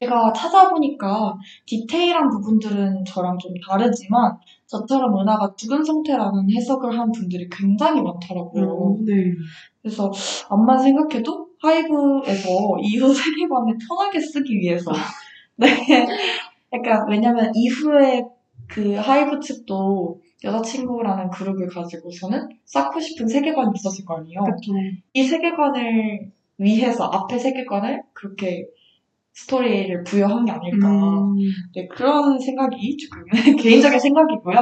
제가 찾아보니까 디테일한 부분들은 저랑 좀 다르지만 저처럼 은하가 죽은 상태라는 해석을 한 분들이 굉장히 많더라고요. 어, 네. 그래서 암만 생각해도 하이브에서 이후 세계관을 편하게 쓰기 위해서 약간 왜냐면 이후에 그 하이브 측도 여자친구라는 그룹을 가지고서는 쌓고 싶은 세계관이 있었을 거 아니에요. 그렇죠. 이 세계관을 위해서 앞에 세계관을 그렇게 스토리를 부여한 게 아닐까. 음, 네, 그런 생각이 조금 개인적인 생각이고요.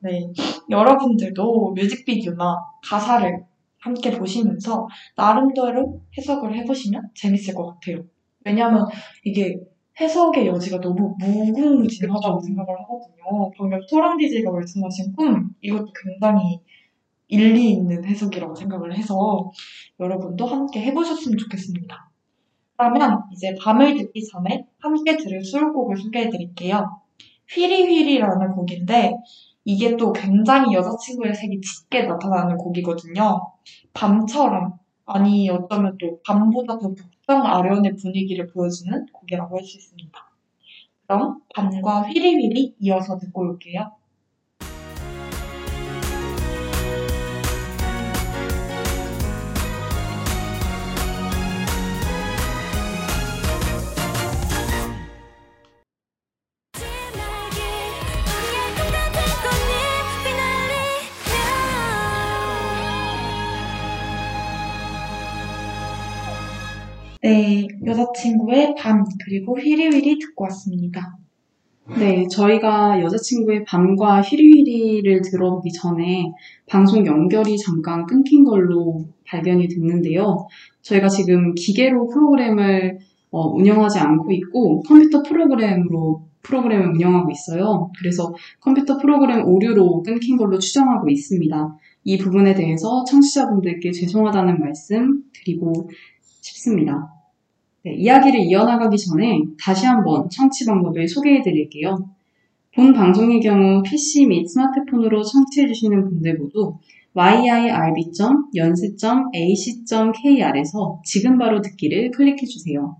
네, 여러분들도 뮤직비디오나 가사를 함께 보시면서 나름대로 해석을 해보시면 재밌을 것 같아요. 왜냐하면 이게 해석의 여지가 너무 무궁무진하다고. 생각을 하거든요. 방금 토랑 DJ가 말씀하신 꿈 이것도 굉장히 일리 있는 해석이라고 생각을 해서 여러분도 함께 해보셨으면 좋겠습니다. 그러면 이제 밤을 듣기 전에 함께 들을 수록곡을 소개해 드릴게요. 휘리휘리라는 곡인데 이게 또 굉장히 여자친구의 색이 짙게 나타나는 곡이거든요. 밤처럼 아니 어쩌면 또 밤보다 더 북경 아련의 분위기를 보여주는 곡이라고 할 수 있습니다. 그럼 밤과 휘리휘리 이어서 듣고 올게요. 네, 여자친구의 밤 그리고 휘리휘리 듣고 왔습니다. 네, 저희가 여자친구의 밤과 휘리휘리를 들어보기 전에 방송 연결이 잠깐 끊긴 걸로 발견이 됐는데요. 저희가 지금 기계로 프로그램을 어, 운영하지 않고 있고 컴퓨터 프로그램으로 프로그램을 운영하고 있어요. 그래서 컴퓨터 프로그램 오류로 끊긴 걸로 추정하고 있습니다. 이 부분에 대해서 청취자분들께 죄송하다는 말씀 드리고 싶습니다. 네, 이야기를 이어나가기 전에 다시 한번 청취 방법을 소개해 드릴게요. 본 방송의 경우 PC 및 스마트폰으로 청취해 주시는 분들 모두 yirb.연세.ac.kr에서 지금 바로 듣기를 클릭해 주세요.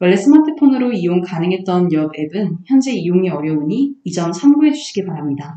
원래 스마트폰으로 이용 가능했던 옆 앱은 현재 이용이 어려우니 이 점 참고해 주시기 바랍니다.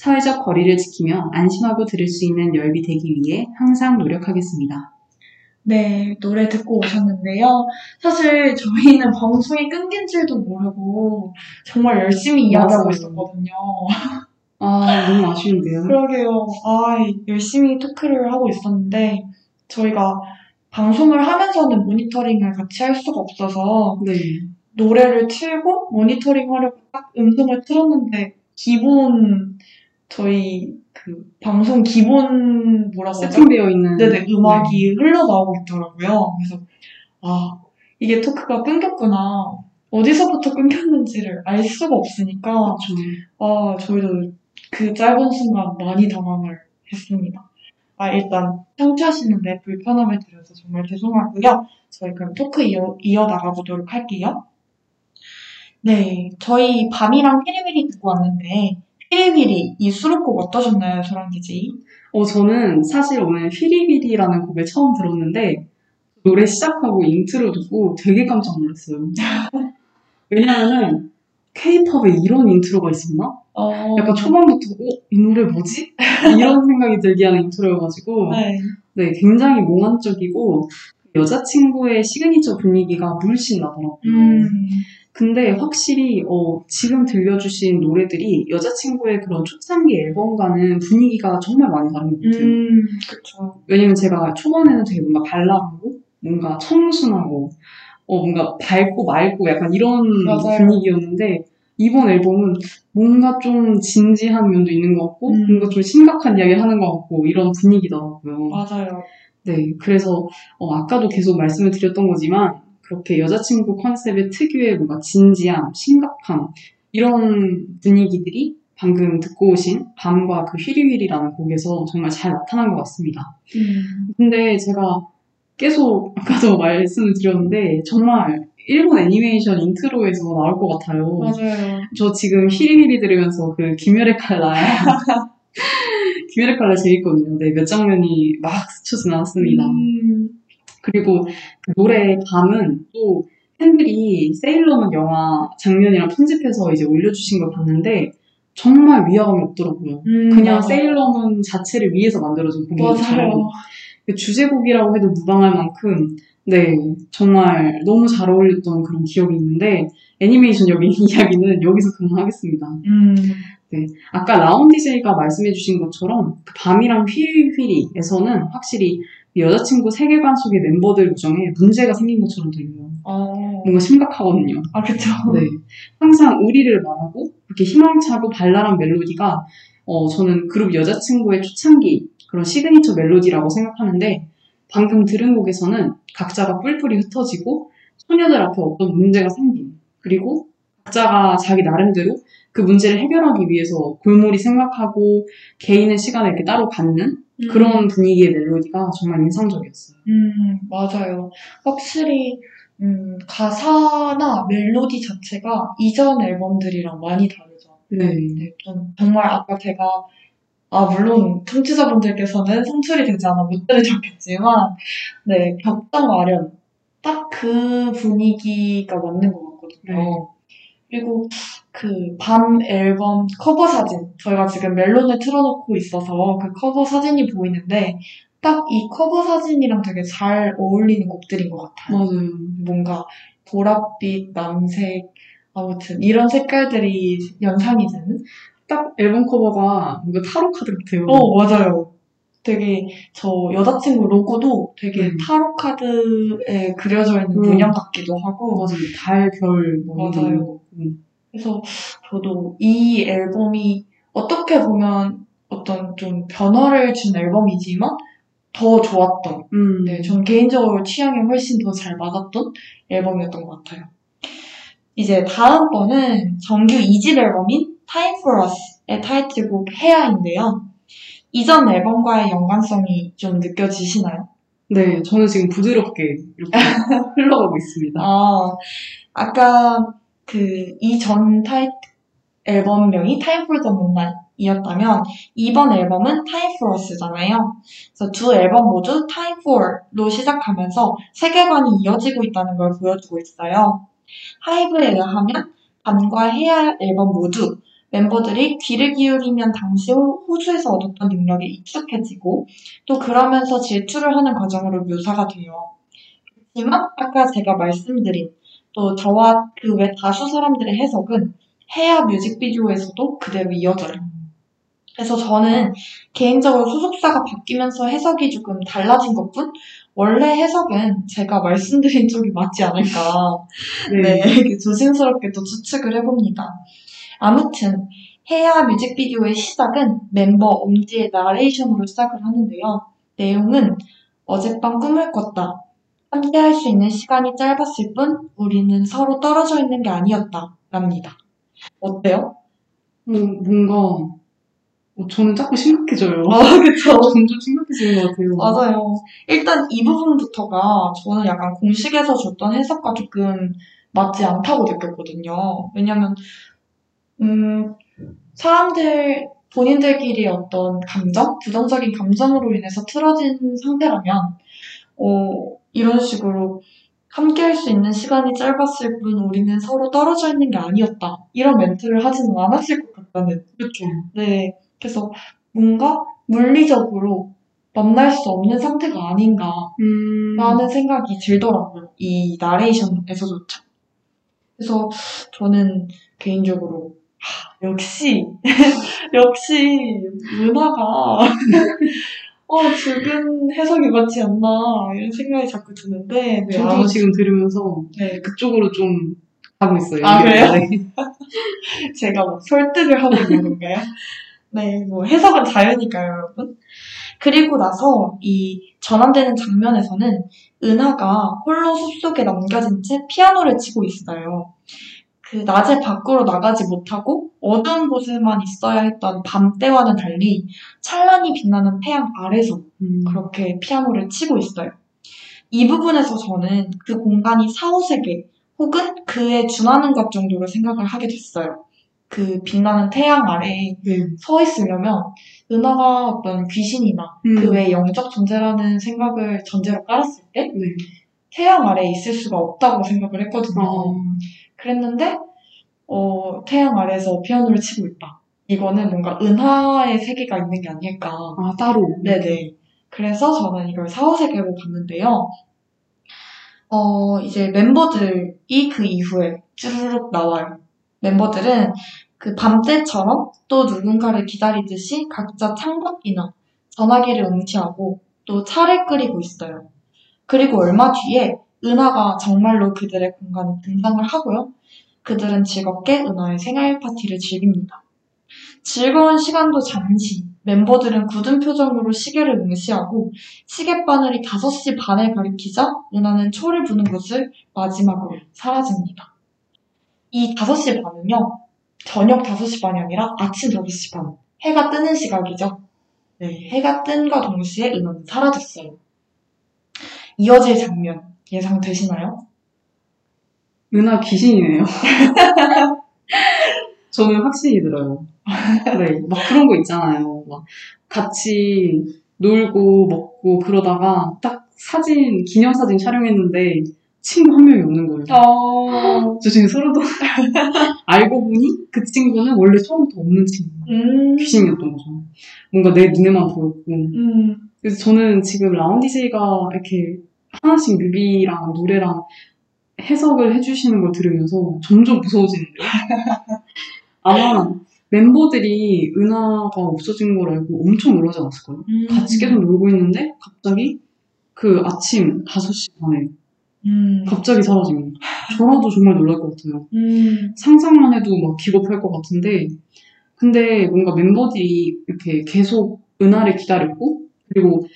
사회적 거리를 지키며 안심하고 들을 수 있는 열비 되기 위해 항상 노력하겠습니다. 네, 노래 듣고 오셨는데요. 사실 저희는 방송이 끊긴 줄도 모르고 정말 열심히 이야기하고. 있었거든요. 아, 너무 아쉬운데요. 그러게요. 아, 열심히 토크를 하고 있었는데 저희가 방송을 하면서는 모니터링을 같이 할 수가 없어서 네. 노래를 틀고 모니터링 하려고 딱 음성을 틀었는데 기본 저희 그 방송 기본 뭐라고? 세팅되어 있는. 네네 음악이 흘러나오고 있더라고요. 그래서 아 이게 토크가 끊겼구나. 어디서부터 끊겼는지를 알 수가 없으니까 그렇죠. 아 저희도 그 짧은 순간 많이 당황을 했습니다. 아 일단 청취하시는데 불편함을 드려서 정말 죄송하고요. 저희 그럼 토크 이어, 이어 나가 보도록 할게요. 네, 저희 밤이랑 피리피리 듣고 왔는데 피리피리 이 수록곡 어떠셨나요, 소랑 DJ? 어, 저는 사실 오늘 휘리휘리라는 곡을 처음 들었는데 노래 시작하고 인트로 듣고 되게 깜짝 놀랐어요. 왜냐면은 케이팝에 이런 인트로가 있었나? 어, 약간 초반부터 어? 이 노래 뭐지? 이런 생각이 들게 하는 인트로여가지고 네. 네, 굉장히 몽환적이고 여자친구의 시그니처 분위기가 물씬 나더라고요. 음, 근데 확실히 어, 지금 들려주신 노래들이 여자친구의 그런 초창기 앨범과는 분위기가 정말 많이 다른 것 같아요. 음, 그쵸. 왜냐면 제가 초반에는 되게 뭔가 발랄하고 뭔가 청순하고 어, 뭔가 밝고 맑고 약간 이런 맞아요. 분위기였는데 이번 앨범은 뭔가 좀 진지한 면도 있는 것 같고 음. 뭔가 좀 심각한 이야기를 하는 것 같고 이런 분위기더라고요. 맞아요. 네, 그래서 어, 아까도 계속 말씀을 드렸던 거지만 그렇게 여자친구 컨셉의 특유의 뭔가 진지함, 심각함 이런 분위기들이 방금 듣고 오신 밤과 그 휘리휘리라는 곡에서 정말 잘 나타난 것 같습니다. 음, 근데 제가 계속 아까도 말씀을 드렸는데 정말 일본 애니메이션 인트로에서 나올 것 같아요. 맞아요. 저 지금 휘리휘리 들으면서 그 귀멸의 칼날 귀멸의 칼날 재밌거든요. 네, 몇 장면이 막 스쳐 지나왔습니다. 음, 그리고 그 노래 밤은 또 팬들이 세일러문 영화 장면이랑 편집해서 이제 올려주신 걸 봤는데 정말 위화감이 없더라고요. 음, 그냥 맞아요. 세일러문 자체를 위해서 만들어진 곡이처럼 맞아요. 그 주제곡이라고 해도 무방할 만큼 네 정말 너무 잘 어울렸던 그런 기억이 있는데 애니메이션 여기 이야기는 여기서 그만하겠습니다. 음, 아까 라온 DJ가 말씀해주신 것처럼 그 밤이랑 휘리휘리에서는 확실히 여자친구 세계관 속의 멤버들 구정에 문제가 생긴 것처럼 들려요. 어, 뭔가 심각하거든요. 아, 그쵸. 네. 항상 우리를 말하고 그렇게 희망차고 발랄한 멜로디가 어, 저는 그룹 여자친구의 초창기 그런 시그니처 멜로디라고 생각하는데 방금 들은 곡에서는 각자가 뿔뿔이 흩어지고 소녀들 앞에 어떤 문제가 생긴 그리고 각자가 자기 나름대로 그 문제를 해결하기 위해서 골몰이 생각하고 개인의 시간을 이렇게 따로 갖는 그런 분위기의 멜로디가 정말 인상적이었어요. 음, 맞아요. 확실히, 음, 가사나 멜로디 자체가 이전 앨범들이랑 많이 다르죠. 네. 네, 좀 정말 아까 제가 아 물론 청취자분들께서는 송출이 되지 않아 못 들으셨겠지만 네 벽장 마련 딱 그 분위기가 맞는 것 같거든요. 네. 그리고 그 밤 앨범 커버 사진 저희가 지금 멜론을 틀어놓고 있어서 그 커버 사진이 보이는데 딱 이 커버 사진이랑 되게 잘 어울리는 곡들인 것 같아요. 맞아요. 뭔가 보랏빛, 남색 아무튼 이런 색깔들이 연상이 되는 딱 앨범 커버가 뭔가 타로 카드 같아요. 어, 맞아요. 되게 저 여자친구 로고도 되게 음. 타로 카드에 그려져 있는 음. 문양 같기도 하고 맞아요. 달, 별, 뭐 맞아요. 거. 음. 그래서 저도 이 앨범이 어떻게 보면 어떤 좀 변화를 준 앨범이지만 더 좋았던 음. 네, 전 개인적으로 취향에 훨씬 더 잘 맞았던 앨범이었던 것 같아요. 이제 다음 번은 정규 2집 앨범인 Time for Us의 타이틀곡 헤아인데요. 이전 앨범과의 연관성이 좀 느껴지시나요? 네, 저는 지금 부드럽게 이렇게 흘러가고 있습니다. 아, 아까 그 이전 타이 앨범명이 Time for the Moonlight이었다면 이번 앨범은 Time for Us잖아요. 그래서 두 앨범 모두 Time for로 시작하면서 세계관이 이어지고 있다는 걸 보여주고 있어요. 하이브에 의하면 밤과 해야 앨범 모두 멤버들이 귀를 기울이면 당시 호- 호주에서 얻었던 능력에 익숙해지고 또 그러면서 질투를 하는 과정으로 묘사가 돼요. 그렇지만 아까 제가 말씀드린 또 저와 그 외 다수 사람들의 해석은 해야 뮤직비디오에서도 그대로 이어져요. 그래서 저는 개인적으로 소속사가 바뀌면서 해석이 조금 달라진 것 뿐 원래 해석은 제가 말씀드린 쪽이 맞지 않을까 네, 이렇게 조심스럽게 또 추측을 해봅니다. 아무튼 해야 뮤직비디오의 시작은 멤버 엄지의 나레이션으로 시작을 하는데요. 내용은 어젯밤 꿈을 꿨다. 함께 할 수 있는 시간이 짧았을 뿐 우리는 서로 떨어져 있는 게 아니었다. 랍니다. 어때요? 뭐, 뭔가, 어, 저는 자꾸 심각해져요. 아, 그쵸. 점점 심각해지는 것 같아요. 맞아요. 일단 이 부분부터가 저는 약간 공식에서 줬던 해석과 조금 맞지 않다고 느꼈거든요. 왜냐면, 음, 사람들, 본인들끼리 어떤 감정, 부정적인 감정으로 인해서 틀어진 상태라면, 어, 이런 식으로 함께 할 수 있는 시간이 짧았을 뿐 우리는 서로 떨어져 있는 게 아니었다. 이런 멘트를 하지는 않았을 것 같다는. 그렇죠. 네. 그래서 뭔가 물리적으로 만날 수 없는 상태가 아닌가 음. 라는 생각이 들더라고요. 이 나레이션에서조차. 그래서 저는 개인적으로 하, 역시 역시 문화가 어 죽은 해석이 맞지 않나 이런 생각이 자꾸 드는데 네, 저도 지금 들으면서 네, 그쪽으로 좀 가고 있어요. 아. 그래요? 네. 제가 뭐 설득을 하고 있는 건가요? 네, 뭐 해석은 자유니까요, 여러분. 그리고 나서 이 전환되는 장면에서는 은하가 홀로 숲속에 남겨진 채 피아노를 치고 있어요. 그 낮에 밖으로 나가지 못하고 어두운 곳에만 있어야 했던 밤 때와는 달리 찬란히 빛나는 태양 아래서 음. 그렇게 피아노를 치고 있어요. 이 부분에서 저는 그 공간이 사후세계 혹은 그에 준하는 것 정도로 생각을 하게 됐어요. 그 빛나는 태양 아래에 네. 서 있으려면 은하가 어떤 귀신이나 음. 그외 영적 존재라는 생각을 전제로 깔았을 때 네. 태양 아래에 있을 수가 없다고 생각을 했거든요. 어, 그랬는데 어, 태양 아래에서 피아노를 치고 있다. 이거는 뭔가 은하의 세계가 있는 게 아닐까. 아, 따로. 네네. 그래서 저는 이걸 사후세계로 봤는데요. 어, 이제 멤버들이 그 이후에 쭈르륵 나와요. 멤버들은 그 밤때처럼 또 누군가를 기다리듯이 각자 창밖이나 전화기를 응시하고 또 차를 끓이고 있어요. 그리고 얼마 뒤에 은하가 정말로 그들의 공간에 등장을 하고요. 그들은 즐겁게 은하의 생일 파티를 즐깁니다. 즐거운 시간도 잠시 멤버들은 굳은 표정으로 시계를 응시하고 시계바늘이 5시 반을 가리키자 은하는 초를 부는 것을 마지막으로 사라집니다. 이 5시 반은요, 저녁 5시 반이 아니라 아침 5시 반. 해가 뜨는 시각이죠. 네, 해가 뜬과 동시에 은하는 사라졌어요. 이어질 장면 예상되시나요? 은하 귀신이네요. 저는 확신이 들어요. 네, 막 그런 거 있잖아요. 막 같이 놀고 먹고 그러다가 딱 사진, 기념사진 촬영했는데 친구 한 명이 없는 거예요. 어, 저 지금 소름 돋 알고 보니 그 친구는 원래 처음부터 없는 친구. 음, 귀신이었던 거죠. 뭔가 내 눈에만 보였고. 음, 그래서 저는 지금 라운디제이가 이렇게 하나씩 뮤비랑 노래랑 해석을 해주시는 걸 들으면서 점점 무서워지는데요. 아마 멤버들이 은하가 없어진 걸 알고 엄청 놀라지 않았을까요? 음, 같이 계속 놀고 있는데 갑자기 그 아침 5시 반에 음, 갑자기 사라진 거예요. 저라도 정말 놀랄 것 같아요. 음, 상상만 해도 막 기겁할 것 같은데 근데 뭔가 멤버들이 이렇게 계속 은하를 기다렸고 그리고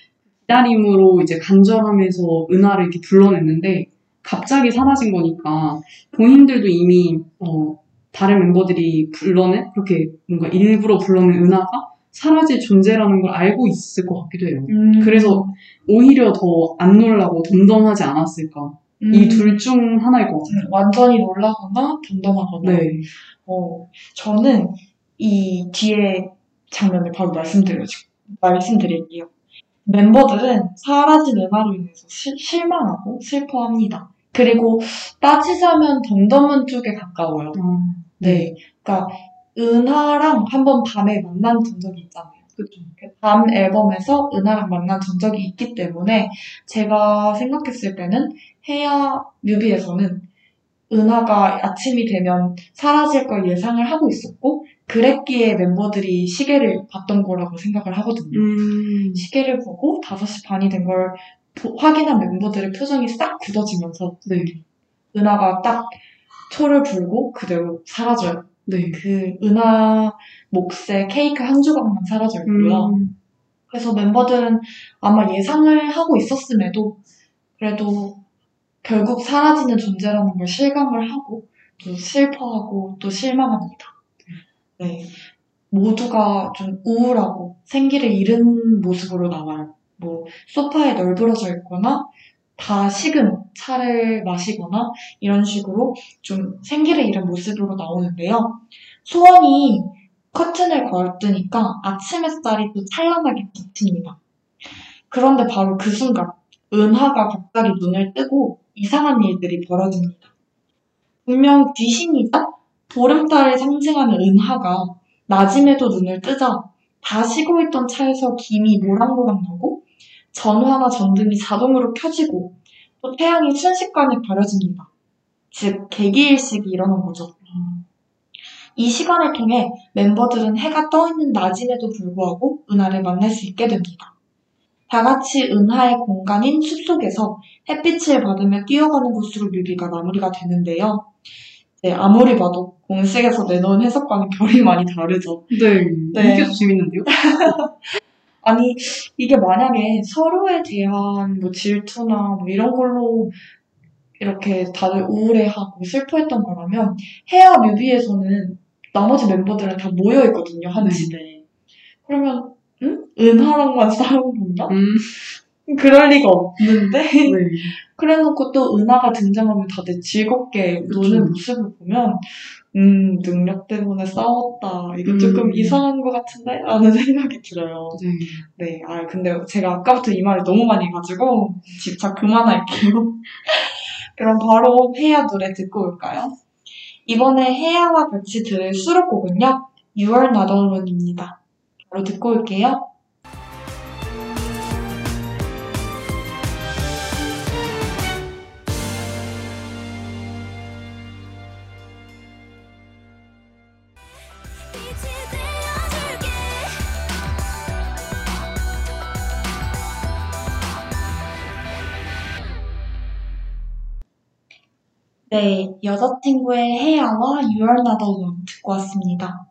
기다림으로 이제 간절함에서 은하를 이렇게 불러냈는데 갑자기 사라진 거니까 본인들도 이미 어, 다른 멤버들이 불러낸 그렇게 뭔가 일부러 불러낸 은하가 사라질 존재라는 걸 알고 있을 것 같기도 해요. 음, 그래서 오히려 더 안 놀라고 덤덤하지 않았을까. 음, 이둘 중 하나일 것 같아요. 음, 완전히 놀라거나 덤덤하거나. 네. 어, 저는 이 뒤에 장면을 바로 말씀드려, 말씀드릴게요. 멤버들은 사라진 은하로 인해서 실- 실망하고 슬퍼합니다. 그리고 따지자면 덤덤한 쪽에 가까워요. 아, 네. 그러니까 은하랑 한번 밤에 만난 전적이 있잖아요. 그쵸. 그밤 앨범에서 은하랑 만난 전적이 있기 때문에 제가 생각했을 때는 해야 뮤비에서는 은하가 아침이 되면 사라질 걸 예상을 하고 있었고 그랬기에 멤버들이 시계를 봤던 거라고 생각을 하거든요. 음, 시계를 보고 5시 반이 된 걸 확인한 멤버들의 표정이 싹 굳어지면서 네. 은하가 딱 초를 불고 그대로 사라져요. 네. 그 은하 몫의 케이크 한 조각만 사라져 있고요. 음, 그래서 멤버들은 아마 예상을 하고 있었음에도 그래도 결국 사라지는 존재라는 걸 실감을 하고 또 슬퍼하고 또 실망합니다. 네. 모두가 좀 우울하고 생기를 잃은 모습으로 나와요. 뭐 소파에 널브러져 있거나 다 식은 차를 마시거나 이런 식으로 좀 생기를 잃은 모습으로 나오는데요. 소원이 커튼을 걸뜨니까 아침 햇살이 또 찬란하게 비칩니다. 그런데 바로 그 순간 은하가 갑자기 눈을 뜨고 이상한 일들이 벌어집니다. 분명 귀신이자 보름달을 상징하는 은하가 낮임에도 눈을 뜨자 다 식고 있던 차에서 김이 모락모락 나고 전화나 전등이 자동으로 켜지고 또 태양이 순식간에 가려집니다. 즉 개기일식이 일어난 거죠. 이 시간을 통해 멤버들은 해가 떠 있는 낮임에도 불구하고 은하를 만날 수 있게 됩니다. 다 같이 은하의 공간인 숲속에서 햇빛을 받으며 뛰어가는 곳으로 뮤비가 마무리가 되는데요. 네, 아무리 봐도 공식에서 내놓은 해석과는 결이 많이 다르죠. 네. 네. 이게 더 재밌는데요? 아니, 이게 만약에 서로에 대한 뭐 질투나 뭐 이런 걸로 이렇게 다들 우울해하고 슬퍼했던 거라면 헤어 뮤비에서는 나머지 멤버들은 다 모여있거든요, 한 네. 집에. 그러면, 응? 은하랑만 싸우는 건가? 음, 그럴 리가 없는데? 네. 그래놓고 또 은하가 등장하면 다들 즐겁게 노는 모습을 보면 음 능력 때문에 싸웠다. 이거 음. 조금 이상한 것 같은데? 라는 생각이 들어요. 네. 네, 아 근데 제가 아까부터 이 말을 너무 많이 해가지고 집착 그만할게요. 그럼 바로 혜야 노래 듣고 올까요? 이번에 혜야와 같이 들을 수록곡은요. You Are Not Alone입니다. 바로 듣고 올게요 네, 여자친구의 혜야와 You Are Not Alone 듣고 왔습니다.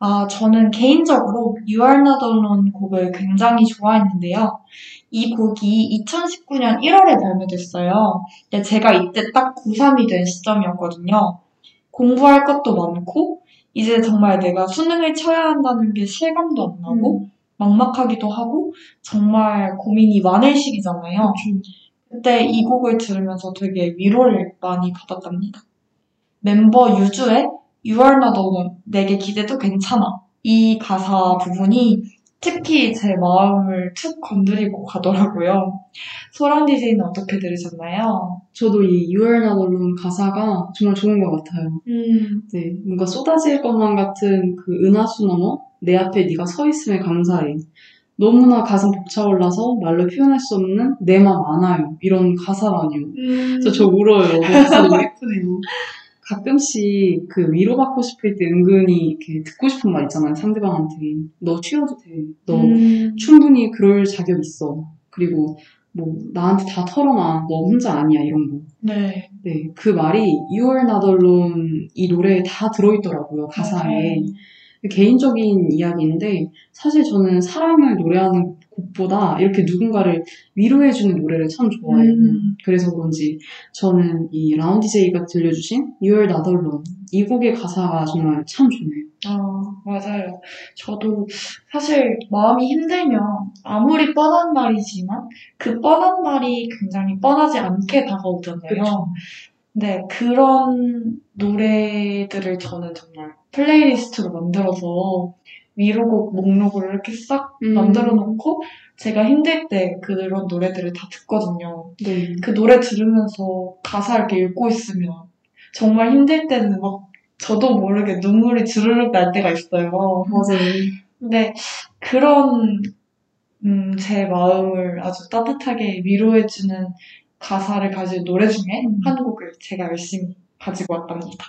아, 저는 개인적으로 You Are Not Alone 곡을 굉장히 좋아했는데요. 이 곡이 2019년 1월에 발매됐어요. 근데 제가 이때 딱 고3이 된 시점이었거든요. 공부할 것도 많고, 이제 정말 내가 수능을 쳐야 한다는 게 실감도 안 나고, 막막하기도 하고, 정말 고민이 많을 시기잖아요. 그 때 이 곡을 들으면서 되게 위로를 많이 받았답니다. 멤버 유주의 You are not alone. 내게 기대도 괜찮아. 이 가사 부분이 특히 제 마음을 툭 건드리고 가더라고요. 소랑 DJ는 어떻게 들으셨나요? 저도 이 You Are Not Alone 가사가 정말 좋은 것 같아요. 음, 네, 뭔가 쏟아질 것만 같은 그 은하수 너머 내 앞에 네가 서 있음에 감사해. 너무나 가슴 벅차올라서 말로 표현할 수 없는 내 맘 안아요. 이런 가사라니요. 그래서 저 울어요. 가사 너무 예쁘네요. 가끔씩 그 위로받고 싶을 때 은근히 이렇게 듣고 싶은 말 있잖아요. 상대방한테. 너 쉬어도 돼. 너 음, 충분히 그럴 자격 있어. 그리고 뭐 나한테 다 털어놔. 너 혼자 아니야. 이런 거. 네. 네, 그 말이 You Are Not Alone 이 노래에 다 들어있더라고요, 가사에. 개인적인 이야기인데 사실 저는 사랑을 노래하는 곡보다 이렇게 누군가를 위로해주는 노래를 참 좋아해요. 음. 그래서 그런지 저는 이 라운디 제이가 들려주신 You Are Not Alone 이 곡의 가사가 정말 참 좋네요. 아, 맞아요. 저도 사실 마음이 힘들면 아무리 뻔한 말이지만 그 뻔한 말이 굉장히 뻔하지 않게 다가오잖아요. 그쵸. 네, 그런 노래들을 저는 정말 플레이리스트로 만들어서 위로곡 목록을 이렇게 싹 음. 만들어 놓고 제가 힘들 때 그런 노래들을 다 듣거든요. 네. 그 노래 들으면서 가사 이렇게 읽고 있으면 정말 힘들 때는 막 저도 모르게 눈물이 주르륵 날 때가 있어요. 맞아요. 근데 그런 음, 제 마음을 아주 따뜻하게 위로해주는 가사를 가진 노래 중에 음. 한 곡을 제가 열심히 가지고 왔답니다.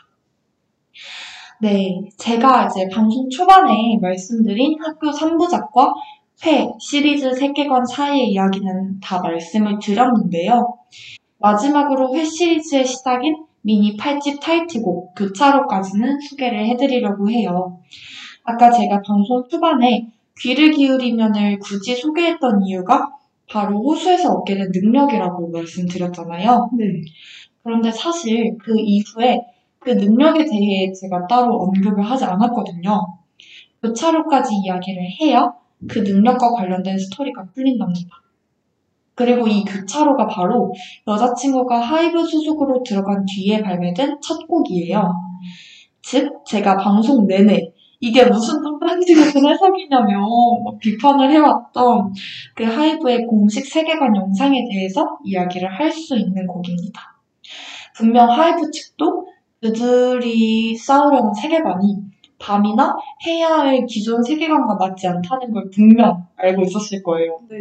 네, 제가 이제 방송 초반에 말씀드린 학교 3부작과 회 시리즈 세계관 사이의 이야기는 다 말씀을 드렸는데요. 마지막으로 회 시리즈의 시작인 미니 8집 타이틀곡 교차로까지는 소개를 해드리려고 해요. 아까 제가 방송 초반에 귀를 기울이면을 굳이 소개했던 이유가 바로 호수에서 얻게 된 능력이라고 말씀드렸잖아요. 네. 그런데 사실 그 이후에 그 능력에 대해 제가 따로 언급을 하지 않았거든요. 교차로까지 이야기를 해야 그 능력과 관련된 스토리가 풀린답니다. 그리고 이 교차로가 바로 여자친구가 하이브 수속으로 들어간 뒤에 발매된 첫 곡이에요. 즉, 제가 방송 내내 이게 무슨 뚱딴지 같은 해석이냐며 막 비판을 해왔던 그 하이브의 공식 세계관 영상에 대해서 이야기를 할 수 있는 곡입니다. 분명 하이브 측도 그들이 씌우려는 세계관이 밤이나 해야의 기존 세계관과 맞지 않다는 걸 분명 알고 있었을 거예요. 네.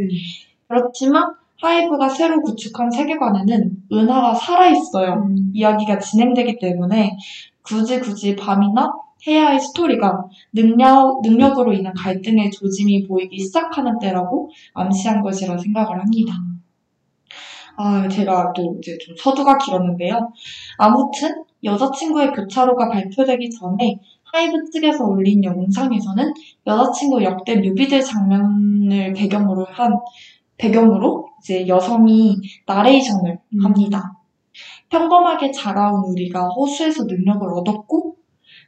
그렇지만 하이브가 새로 구축한 세계관에는 은하가 살아있어요. 음. 이야기가 진행되기 때문에 굳이 굳이 밤이나 해야의 스토리가 능력, 능력으로 인한 갈등의 조짐이 보이기 시작하는 때라고 암시한 것이라 생각을 합니다. 아, 제가 또 이제 좀 서두가 길었는데요. 아무튼 여자친구의 교차로가 발표되기 전에 하이브 측에서 올린 영상에서는 여자친구 역대 뮤비들 장면을 배경으로 한 배경으로 이제 여성이 나레이션을 음. 합니다. 평범하게 자라온 우리가 호수에서 능력을 얻었고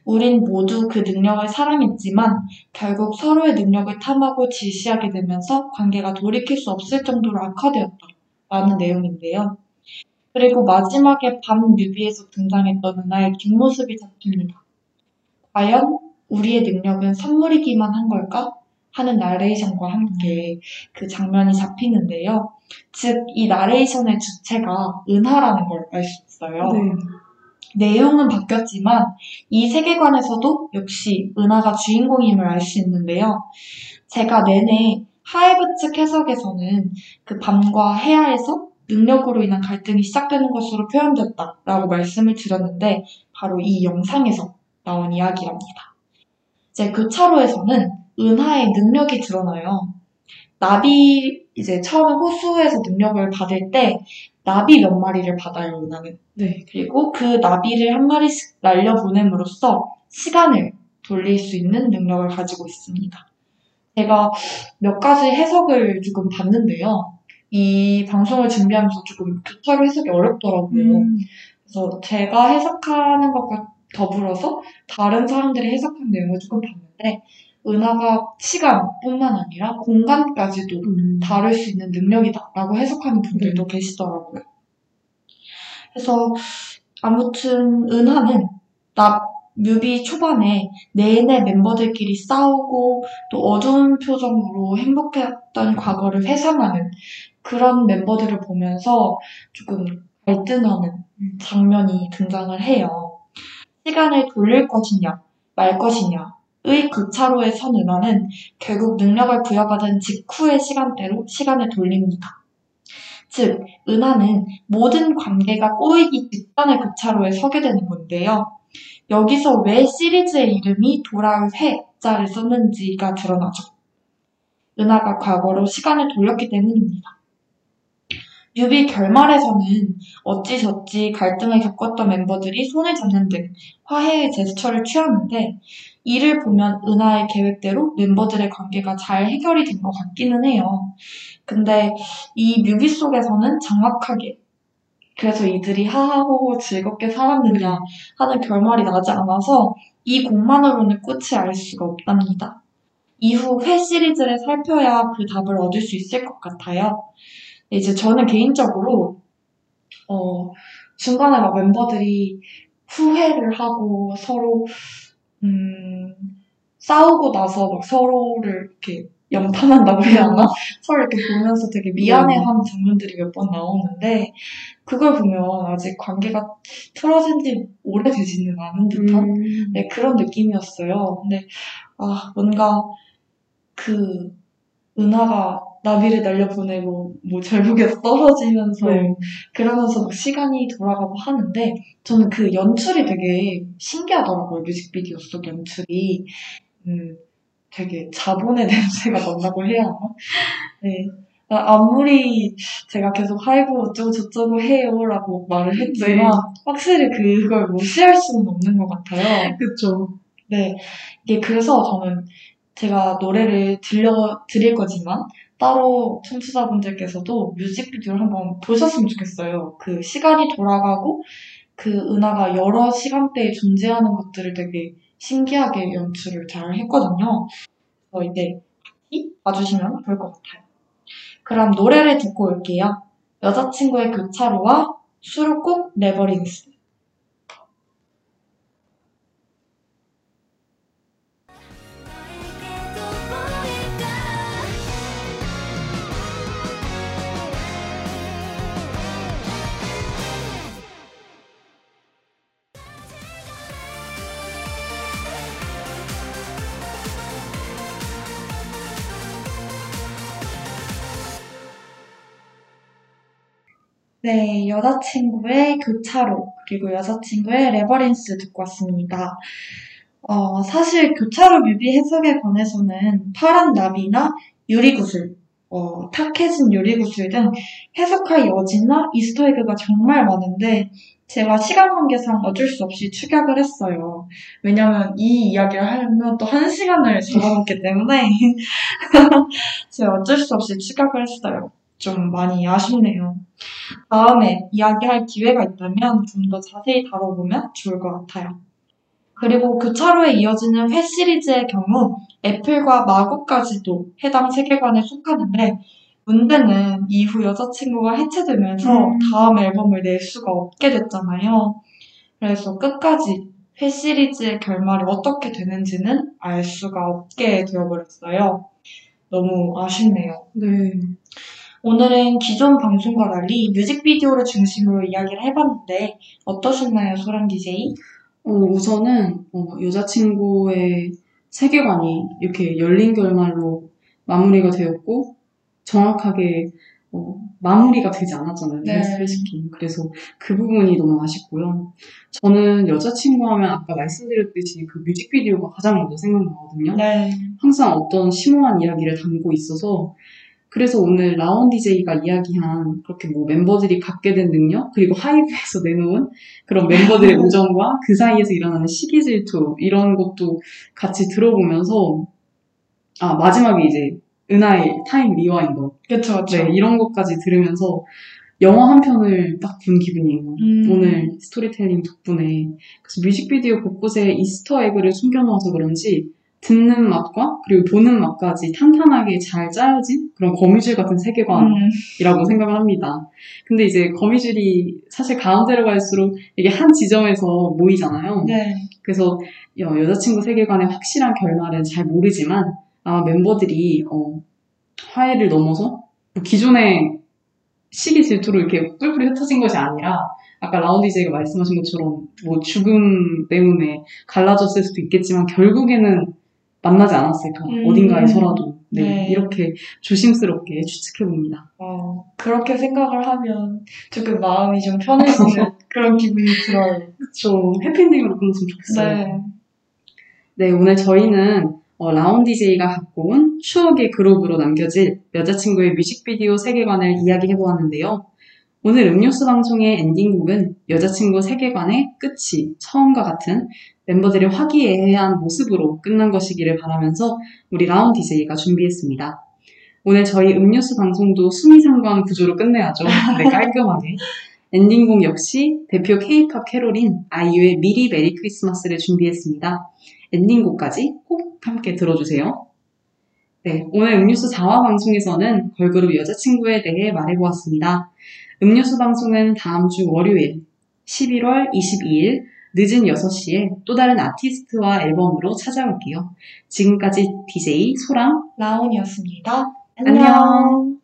우린 모두 그 능력을 사랑했지만 결국 서로의 능력을 탐하고 질시하게 되면서 관계가 돌이킬 수 없을 정도로 악화되었다. 라는 내용인데요. 그리고 마지막에 밤 뮤비에서 등장했던 은하의 뒷모습이 잡힙니다. 과연 우리의 능력은 선물이기만 한 걸까? 하는 나레이션과 함께 그 장면이 잡히는데요. 즉, 이 나레이션의 주체가 은하라는 걸 알 수 있어요. 네. 내용은 바뀌었지만 이 세계관에서도 역시 은하가 주인공임을 알 수 있는데요. 제가 내내 하이브 측 해석에서는 그 밤과 해야에서 능력으로 인한 갈등이 시작되는 것으로 표현됐다라고 말씀을 드렸는데 바로 이 영상에서 나온 이야기랍니다. 이제 그 차로에서는 은하의 능력이 드러나요. 나비 이제 처음에 호수에서 능력을 받을 때 나비 몇 마리를 받아요, 은하는. 네. 그리고 그 나비를 한 마리씩 날려 보냄으로써 시간을 돌릴 수 있는 능력을 가지고 있습니다. 제가 몇 가지 해석을 조금 봤는데요. 이 방송을 준비하면서 조금 교차로 해석이 어렵더라고요. 음. 그래서 제가 해석하는 것과 더불어서 다른 사람들이 해석한 내용을 조금 봤는데, 은하가 시간뿐만 아니라 공간까지도 음. 다룰 수 있는 능력이다라고 해석하는 분들도 계시더라고요. 그래서 아무튼 은하는 나 뮤비 초반에 내내 멤버들끼리 싸우고 또 어두운 표정으로 행복했던 과거를 회상하는 그런 멤버들을 보면서 조금 갈등하는 장면이 등장을 해요. 시간을 돌릴 것이냐 말 것이냐 의 교차로에 선 은하는 결국 능력을 부여받은 직후의 시간대로 시간을 돌립니다. 즉, 은하는 모든 관계가 꼬이기 직전의 교차로에 서게 되는 건데요. 여기서 왜 시리즈의 이름이 돌아올 해자를 썼는지가 드러나죠. 은하가 과거로 시간을 돌렸기 때문입니다. 뮤비 결말에서는 어찌저찌 갈등을 겪었던 멤버들이 손을 잡는 등 화해의 제스처를 취하는데 이를 보면 은하의 계획대로 멤버들의 관계가 잘 해결이 된 것 같기는 해요. 근데 이 뮤비 속에서는 정확하게 그래서 이들이 하하호호 즐겁게 살았느냐 하는 결말이 나지 않아서 이 곡만으로는 끝을 알 수가 없답니다. 이후 회 시리즈를 살펴야 그 답을 얻을 수 있을 것 같아요. 이제 저는 개인적으로 어, 중간에 막 멤버들이 후회를 하고 서로 음, 싸우고 나서 막 서로를 이렇게 염탐한다고 해야 하나? 서로 이렇게 보면서 되게 미안해하는 장면들이 몇 번 나오는데 그걸 보면 아직 관계가 틀어진 지 오래되지는 않은 듯한 음. 네, 그런 느낌이었어요. 근데 아 뭔가 그 은하가 나비를 날려보내고 뭐 절벽에서 떨어지면서 네. 그러면서 막 시간이 돌아가고 하는데 저는 그 연출이 되게 신기하더라고요. 뮤직비디오 속 연출이 음, 되게 자본의 냄새가 난다고 해야 하나? 네. 아, 아무리 제가 계속 하이브 어쩌고 저쩌고 해요라고 말을 했지만 확실히 그걸 무시할 수는 없는 것 같아요. 그쵸. 네, 이게 그래서 저는 제가 노래를 들려 드릴 거지만 따로 청취자분들께서도 뮤직비디오를 한번 보셨으면 좋겠어요. 그 시간이 돌아가고 그 은하가 여러 시간대에 존재하는 것들을 되게 신기하게 연출을 잘 했거든요. 그래서 이제 봐주시면 좋을 것 같아요. 그럼 노래를 듣고 올게요. 여자친구의 교차로와 수록곡 네버린스. 네, 여자친구의 교차로, 그리고 여자친구의 Labyrinth 듣고 왔습니다. 어, 사실 교차로 뮤비 해석에 관해서는 파란 나비나 유리구슬, 어, 탁해진 유리구슬 등 해석할 여지나 이스터에그가 정말 많은데 제가 시간 관계상 어쩔 수 없이 축약을 했어요. 왜냐면 이 이야기를 하면 또 한 시간을 잡아먹기 때문에 제가 어쩔 수 없이 축약을 했어요. 좀 많이 아쉽네요. 다음에 이야기할 기회가 있다면 좀 더 자세히 다뤄보면 좋을 것 같아요. 그리고 교차로에 이어지는 회 시리즈의 경우 애플과 마고까지도 해당 세계관에 속하는데 문제는 이후 여자친구가 해체되면서 음. 다음 앨범을 낼 수가 없게 됐잖아요. 그래서 끝까지 회 시리즈의 결말이 어떻게 되는지는 알 수가 없게 되어버렸어요. 너무 아쉽네요. 네. 오늘은 기존 방송과 달리 뮤직비디오를 중심으로 이야기를 해봤는데 어떠셨나요, 소랑 DJ? 어, 우선은 어, 여자친구의 세계관이 이렇게 열린 결말로 마무리가 되었고 정확하게 어, 마무리가 되지 않았잖아요. 네. 솔직히. 그래서 그 부분이 너무 아쉽고요. 저는 여자친구 하면 아까 말씀드렸듯이 그 뮤직비디오가 가장 먼저 생각나거든요. 네. 항상 어떤 심오한 이야기를 담고 있어서 그래서 오늘 라온 DJ가 이야기한 그렇게 뭐 멤버들이 갖게 된 능력 그리고 하이브에서 내놓은 그런 멤버들의 우정과 그 사이에서 일어나는 시기 질투 이런 것도 같이 들어보면서 아 마지막에 이제 은하의 time rewinder 그쵸, 그쵸. 네 이런 것까지 들으면서 영화 한 편을 딱 본 기분이에요. 음, 오늘 스토리텔링 덕분에 그래서 뮤직비디오 곳곳에 이스터 에그를 숨겨놓아서 그런지 듣는 맛과 그리고 보는 맛까지 탄탄하게 잘 짜여진 그런 거미줄 같은 세계관이라고 음, 생각을 합니다. 근데 이제 거미줄이 사실 가운데로 갈수록 이게 한 지점에서 모이잖아요. 네. 그래서 여, 여자친구 세계관의 확실한 결말은 잘 모르지만 아마 멤버들이 어, 화해를 넘어서 뭐 기존의 시기 질투로 이렇게 뿔뿔이 흩어진 것이 아니라 아까 라운드 이제가 말씀하신 것처럼 뭐 죽음 때문에 갈라졌을 수도 있겠지만 결국에는 만나지 않았을까 음. 어딘가에서라도 네, 네. 이렇게 조심스럽게 추측해 봅니다. 어, 그렇게 생각을 하면 조금 마음이 좀 편해지는 그런 기분이 들어요. 좀 해피엔딩으로 끝났으면 좋겠어요. 네. 네, 오늘 저희는 어, DJ가 갖고 온 추억의 그룹으로 남겨질 여자친구의 뮤직비디오 세계관을 이야기해 보았는데요. 오늘 음료수 방송의 엔딩곡은 여자친구 세계관의 끝이 처음과 같은 멤버들의 화기애애한 모습으로 끝난 것이기를 바라면서 우리 라온 DJ가 준비했습니다. 오늘 저희 음료수 방송도 수미상관 구조로 끝내야죠. 네, 깔끔하게. 엔딩곡 역시 대표 K-팝 캐롤인 아이유의 미리 메리 크리스마스를 준비했습니다. 엔딩곡까지 꼭 함께 들어주세요. 네, 오늘 음료수 4화 방송에서는 걸그룹 여자친구에 대해 말해보았습니다. 음료수 방송은 다음 주 월요일 11월 22일 늦은 6시에 또 다른 아티스트와 앨범으로 찾아올게요. 지금까지 DJ 소랑 라온이었습니다. 안녕.